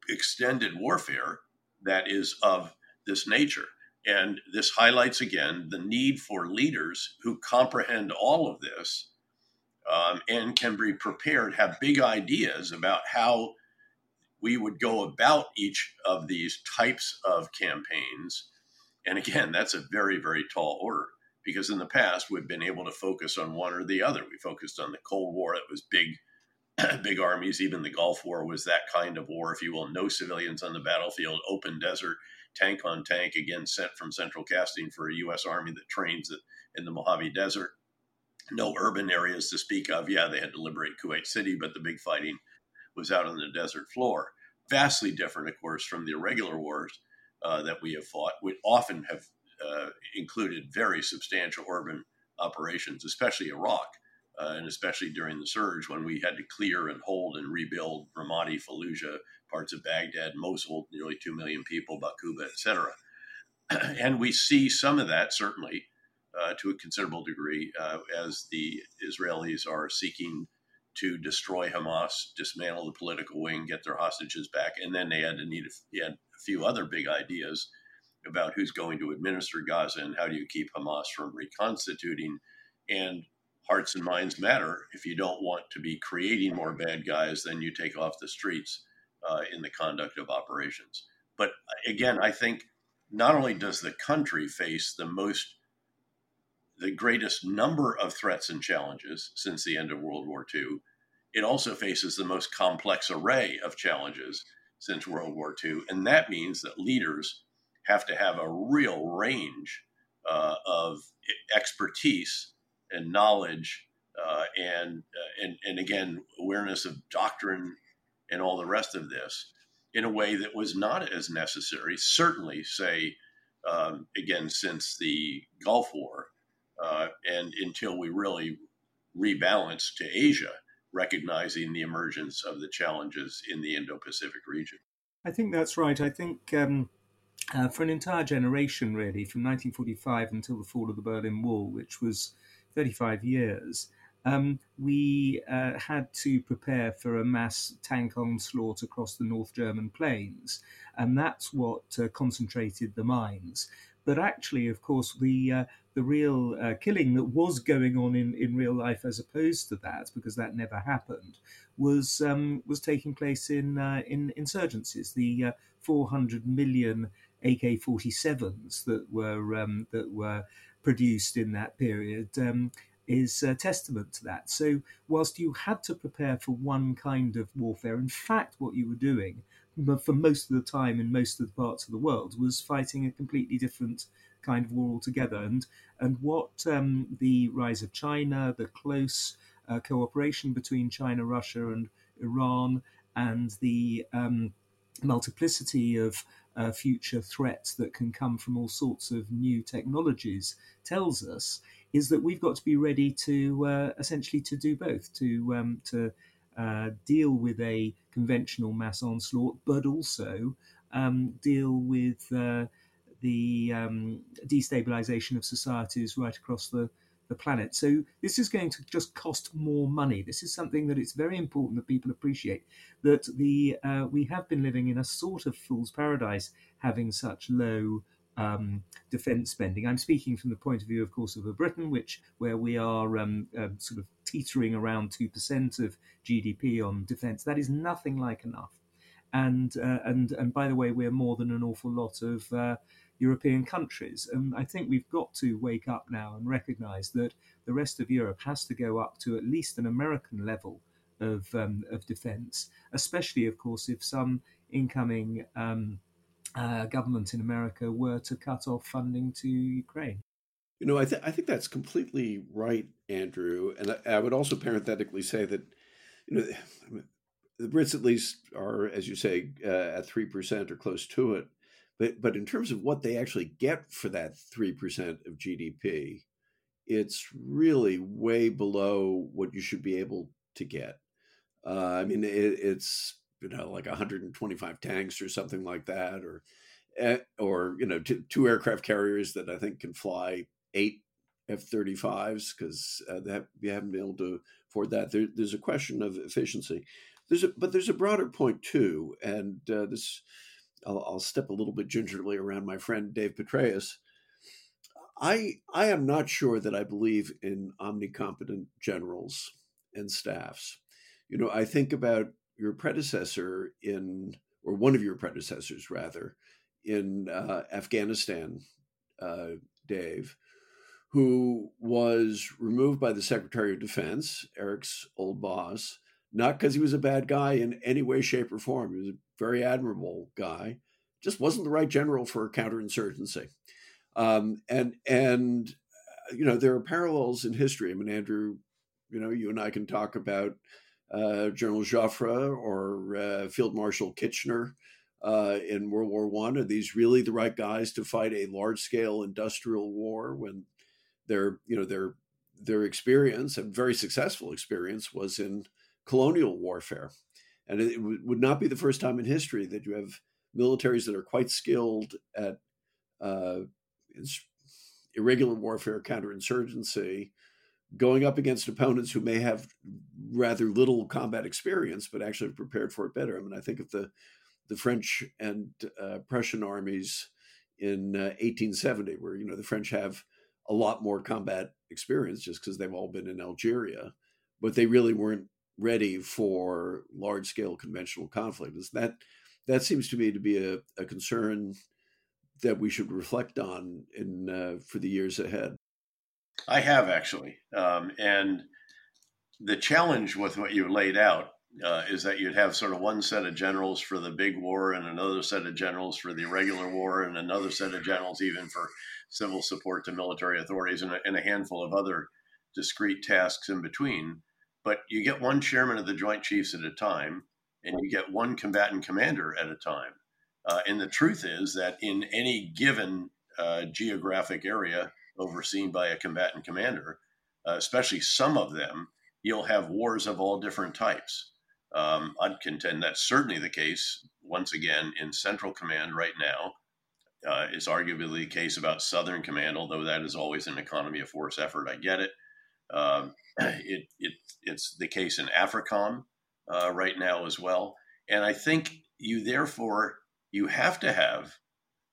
extended warfare that is of this nature. And this highlights again the need for leaders who comprehend all of this um, and can be prepared, have big ideas about how we would go about each of these types of campaigns. And again, that's a very, very tall order because in the past we've been able to focus on one or the other. We focused on the Cold War, it was big, big armies. Even the Gulf War was that kind of war, if you will. No civilians on the battlefield, open desert, tank on tank, again sent from central casting for a U.S. Army that trains in the Mojave Desert. No urban areas to speak of. Yeah, they had to liberate Kuwait City, but the big fighting was out on the desert floor. Vastly different, of course, from the irregular wars uh, that we have fought, which often have uh, included very substantial urban operations, especially Iraq, uh, and especially during the surge when we had to clear and hold and rebuild Ramadi, Fallujah, parts of Baghdad, Mosul, nearly 2 million people, Baquba, etc. and we see some of that certainly uh, to a considerable degree uh, as the Israelis are seeking to destroy Hamas, dismantle the political wing, get their hostages back, and then they had to need a, had a few other big ideas about who's going to administer Gaza and how do you keep Hamas from reconstituting. And hearts and minds matter. If you don't want to be creating more bad guys, then you take off the streets uh, in the conduct of operations. But uh, again, I think not only does the country face the most the greatest number of threats and challenges since the end of World War II, it also faces the most complex array of challenges since World War II. And that means that leaders have to have a real range uh, of expertise and knowledge uh, and, uh, and and again awareness of doctrine and all the rest of this in a way that was not as necessary. Certainly, say um, again since the Gulf War, uh, and until we really rebalance to Asia, recognizing the emergence of the challenges in the Indo-Pacific region. I think that's right. I think. Um, uh, for an entire generation, really, from 1945 until the fall of the Berlin Wall, which was 35 years, um, we uh, had to prepare for a mass tank onslaught across the North German plains, and that's what uh, concentrated the minds. But actually, of course, the uh, the real uh, killing that was going on in, in real life, as opposed to that, because that never happened, was um, was taking place in uh, in insurgencies. The uh, 400 million AK-47s that were um, that were produced in that period um, is a testament to that. So, whilst you had to prepare for one kind of warfare, in fact, what you were doing for most of the time in most of the parts of the world was fighting a completely different kind of war altogether. And and what um, the rise of China, the close uh, cooperation between China, Russia, and Iran, and the um, multiplicity of uh, future threats that can come from all sorts of new technologies tells us is that we've got to be ready to uh, essentially to do both to um, to uh, deal with a conventional mass onslaught, but also um, deal with uh, the um, destabilization of societies right across the, the planet. So this is going to just cost more money. This is something that it's very important that people appreciate that the uh, we have been living in a sort of fool's paradise, having such low um, defence spending. I'm speaking from the point of view, of course, of a Britain, which where we are um, uh, sort of teetering around two percent of GDP on defence. That is nothing like enough. And uh, and and by the way, we're more than an awful lot of uh, European countries. And I think we've got to wake up now and recognise that the rest of Europe has to go up to at least an American level of um, of defence, especially, of course, if some incoming um, uh, government in America were to cut off funding to Ukraine. You know, I, th- I think that's completely right, Andrew. And I, I, would also parenthetically say that, you know, the Brits at least are, as you say, uh, at three percent or close to it. But but in terms of what they actually get for that three percent of GDP, it's really way below what you should be able to get. Uh, I mean, it, it's you know like 125 tanks or something like that or eh, or you know two, two aircraft carriers that i think can fly eight f-35s because uh, they, have, haven't been able to afford that there, there's a question of efficiency there's a but there's a broader point too and uh, this I'll, I'll step a little bit gingerly around my friend dave petraeus I I am not sure that I believe in omnicompetent generals and staffs. You know, I think about your predecessor in, or one of your predecessors rather, in uh, Afghanistan, uh, Dave, who was removed by the Secretary of Defense, Eric's old boss, not because he was a bad guy in any way, shape, or form. He was a very admirable guy, just wasn't the right general for counterinsurgency. Um, and and uh, you know there are parallels in history. I mean, Andrew, you know, you and I can talk about uh, General Joffre or uh, Field Marshal Kitchener uh, in World War One? Are these really the right guys to fight a large scale industrial war when their you know their their experience and very successful experience was in colonial warfare? And it, would not be the first time in history that you have militaries that are quite skilled at uh, irregular warfare, counterinsurgency, going up against opponents who may have rather little combat experience, but actually prepared for it better. I mean, I think of the the French and uh, Prussian armies in uh, 1870, where you know the French have a lot more combat experience just because they've all been in Algeria, but they really weren't ready for large scale conventional conflict. Is that that seems to me to be a, a concern that we should reflect on in uh, for the years ahead. I have actually, um, and the challenge with what you laid out uh, is that you'd have sort of one set of generals for the big war and another set of generals for the irregular war and another set of generals even for civil support to military authorities and a, and a handful of other discrete tasks in between. But you get one chairman of the Joint Chiefs at a time, and you get one combatant commander at a time. Uh, and the truth is that in any given uh, geographic area overseen by a combatant commander, uh, especially some of them, you'll have wars of all different types. Um, I'd contend that's certainly the case, once again, in Central Command right now. Uh, is arguably the case about Southern Command, although that is always an economy of force effort. I get it. Um, it, it it's the case in AFRICOM uh, right now as well, and I think you therefore you have to have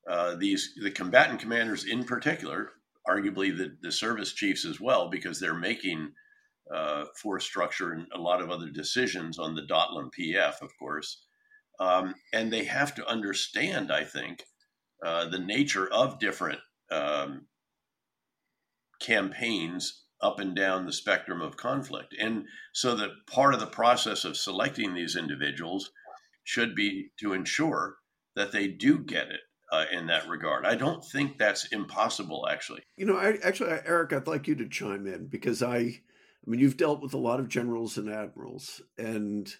uh, these the combatant commanders in particular, arguably the, the service chiefs as well, because they're making uh, force structure and a lot of other decisions on the DOTMLPF, of course. Um, and they have to understand, I think, uh, the nature of different um, campaigns up and down the spectrum of conflict. And so that part of the process of selecting these individuals should be to ensure that they do get it uh, in that regard. I don't think that's impossible, actually. You know, I, actually, Eric, I'd like you to chime in because I I mean, you've dealt with a lot of generals and admirals, and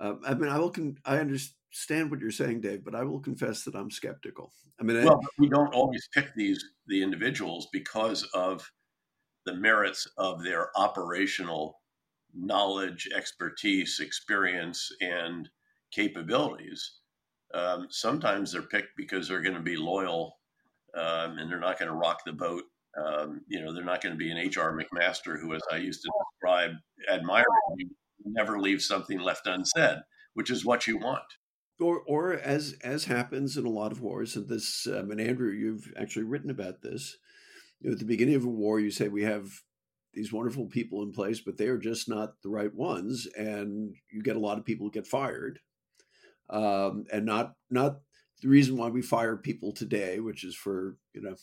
uh, I mean, I will. Con- I understand what you're saying, Dave, but I will confess that I'm skeptical. I mean, well, I, we don't always pick these the individuals because of the merits of their operational knowledge, expertise, experience, and capabilities. Um, sometimes they're picked because they're going to be loyal um, and they're not going to rock the boat um, you know, they're not going to be an HR McMaster who, as I used to describe admiringly, never leaves something left unsaid, which is what you want. Or, or as as happens in a lot of wars, and this, um, and Andrew, you've actually written about this. You know, at the beginning of a war, you say we have these wonderful people in place, but they are just not the right ones, and you get a lot of people get fired, um, and not not the reason why we fire people today, which is for you know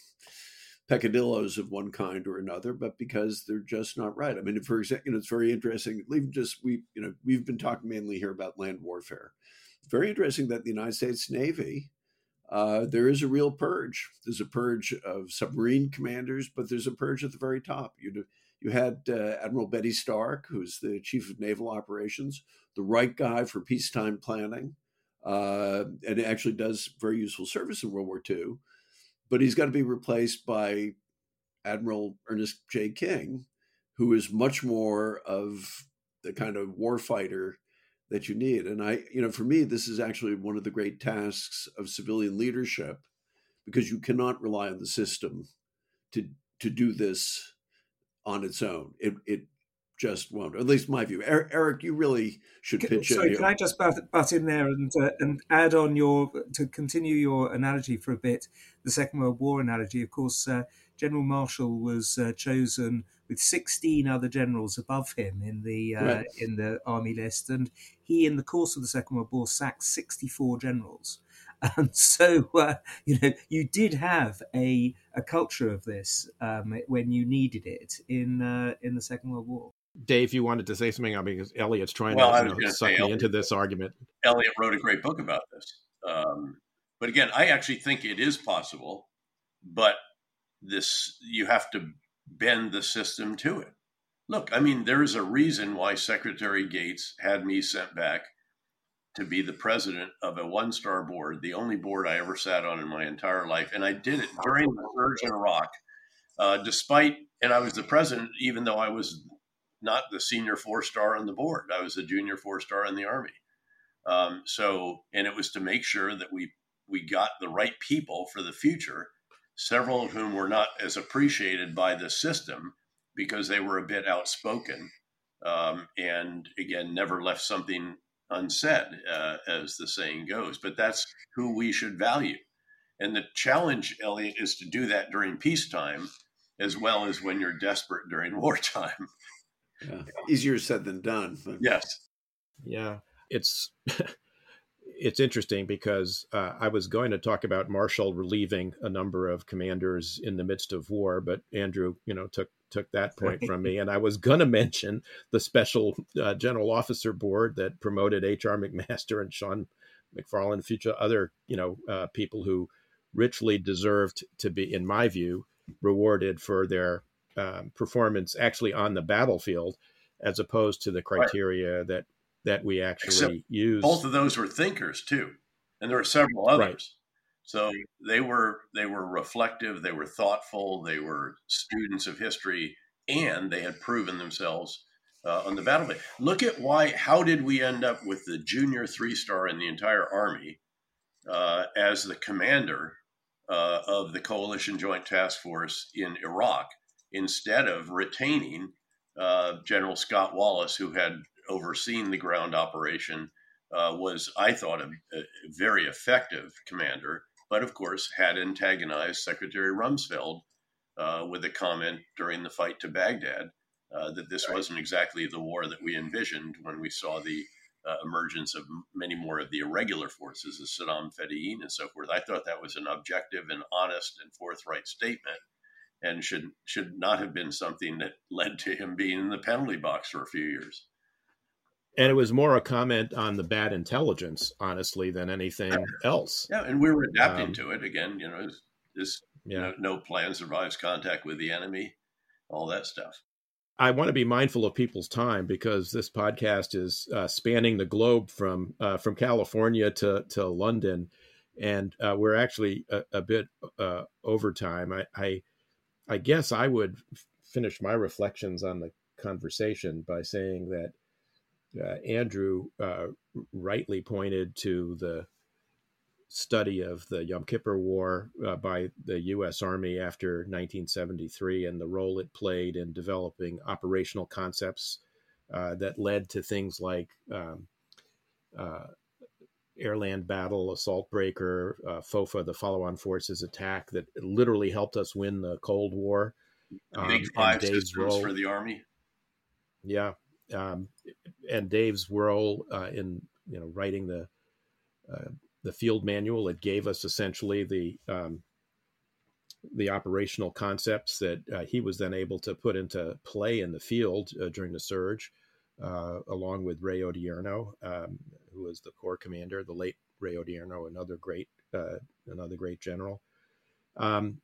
peccadillos of one kind or another, but because they're just not right. I mean, for example, you know, it's very interesting. Even just we, you know, we've been talking mainly here about land warfare. Very interesting that the United States Navy, uh, there is a real purge. There's a purge of submarine commanders, but there's a purge at the very top. You you had uh, Admiral Betty Stark, who's the chief of naval operations, the right guy for peacetime planning, uh, and actually does very useful service in World War II but he's got to be replaced by Admiral Ernest J. King, who is much more of the kind of warfighter that you need. And I, you know, for me, this is actually one of the great tasks of civilian leadership because you cannot rely on the system to to do this on its own. It it just won't. At least my view. Eric, you really should pitch Sorry, in. can I just butt, butt in there and uh, and add on your to continue your analogy for a bit? The Second World War analogy. Of course, uh, General Marshall was uh, chosen with 16 other generals above him in the uh, right. in the army list, and he, in the course of the Second World War, sacked 64 generals. And so, uh, you know, you did have a, a culture of this um, when you needed it in uh, in the Second World War. Dave, you wanted to say something I mean, because Eliot's trying well, to you know, suck me Eliot, into this argument. Eliot wrote a great book about this. Um, but again, I actually think it is possible, but this you have to bend the system to it. Look, I mean, there's a reason why Secretary Gates had me sent back to be the president of a one star board, the only board I ever sat on in my entire life. And I did it during the surge in Iraq, uh, despite, and I was the president, even though I was not the senior four star on the board. I was a junior four star in the army. Um, so, and it was to make sure that we we got the right people for the future. Several of whom were not as appreciated by the system because they were a bit outspoken, um, and again, never left something unsaid, uh, as the saying goes. But that's who we should value. And the challenge, Eliot, is to do that during peacetime as well as when you're desperate during wartime. Yeah. Easier said than done. But. Yes. Yeah. It's it's interesting because uh, I was going to talk about Marshall relieving a number of commanders in the midst of war, but Andrew, you know, took took that point from me, and I was going to mention the Special uh, General Officer Board that promoted H.R. McMaster and Sean MacFarland, future other you know uh, people who richly deserved to be, in my view, rewarded for their um, performance actually on the battlefield, as opposed to the criteria right. that that we actually Except use. Both of those were thinkers too, and there were several others. Right. So they were they were reflective, they were thoughtful, they were students of history, and they had proven themselves uh, on the battlefield. Look at why. How did we end up with the junior three star in the entire army uh, as the commander uh, of the coalition joint task force in Iraq instead of retaining uh, General Scott Wallace, who had overseen the ground operation? Uh, was I thought a, a very effective commander but of course had antagonized Secretary Rumsfeld uh, with a comment during the fight to Baghdad uh, that this right. wasn't exactly the war that we envisioned when we saw the uh, emergence of many more of the irregular forces, as Saddam Fedayeen and so forth. I thought that was an objective and honest and forthright statement, and should should not have been something that led to him being in the penalty box for a few years and it was more a comment on the bad intelligence, honestly, than anything else. Yeah, and we were adapting um, to it again. You know, this yeah. no, no plan survives contact with the enemy, all that stuff. I want to be mindful of people's time because this podcast is uh, spanning the globe from uh, from California to to London, and uh, we're actually a, a bit uh, over time. I, I I guess I would finish my reflections on the conversation by saying that Andrew uh, rightly pointed to the study of the Yom Kippur War uh, by the U.S. Army after 1973 and the role it played in developing operational concepts uh, that led to things like um, uh, airland battle, assault breaker, uh, FOFA, the follow-on forces attack that literally helped us win the Cold War. Um, Big five systems role. for the Army. Yeah, um, and Dave's role uh, in you know writing the uh, the field manual. It gave us essentially the um, the operational concepts that uh, he was then able to put into play in the field uh, during the surge, uh, along with Ray Odierno, um, who was the corps commander, the late Ray Odierno, another great uh, another great general. Um,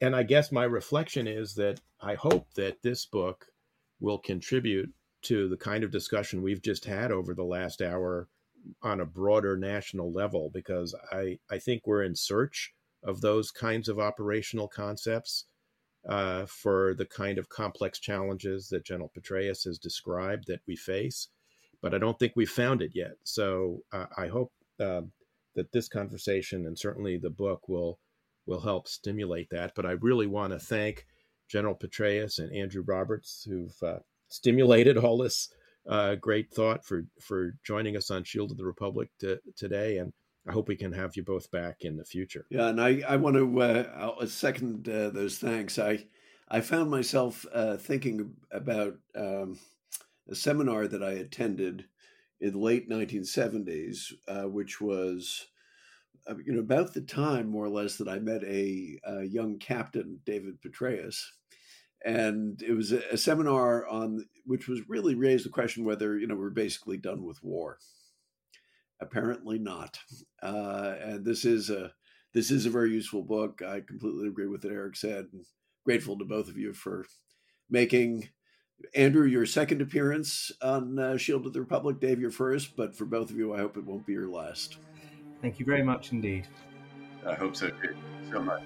and I guess my reflection is that I hope that this book will contribute to the kind of discussion we've just had over the last hour on a broader national level because I, I think we're in search of those kinds of operational concepts uh, for the kind of complex challenges that General Petraeus has described that we face. But I don't think we've found it yet. So uh, I hope uh, that this conversation and certainly the book will will help stimulate that. But I really want to thank General Petraeus and Andrew Roberts, who've uh, stimulated all this uh, great thought for for joining us on Shield of the Republic to, today, and I hope we can have you both back in the future. Yeah, and I I want to uh, second uh, those thanks. I I found myself uh, thinking about um, a seminar that I attended in the late 1970s, uh, which was uh, you know about the time more or less that I met a, a young captain, David Petraeus and it was a, a, seminar on which was really raised the question whether you know we're basically done with war. Apparently not, uh, and this is a this is a very useful book. I completely agree with what Eric said. And grateful to both of you for making Andrew your second appearance on uh, Shield of the Republic. Dave, your first, but for both of you, I hope it won't be your last. Thank you very much indeed. I hope so too. So much.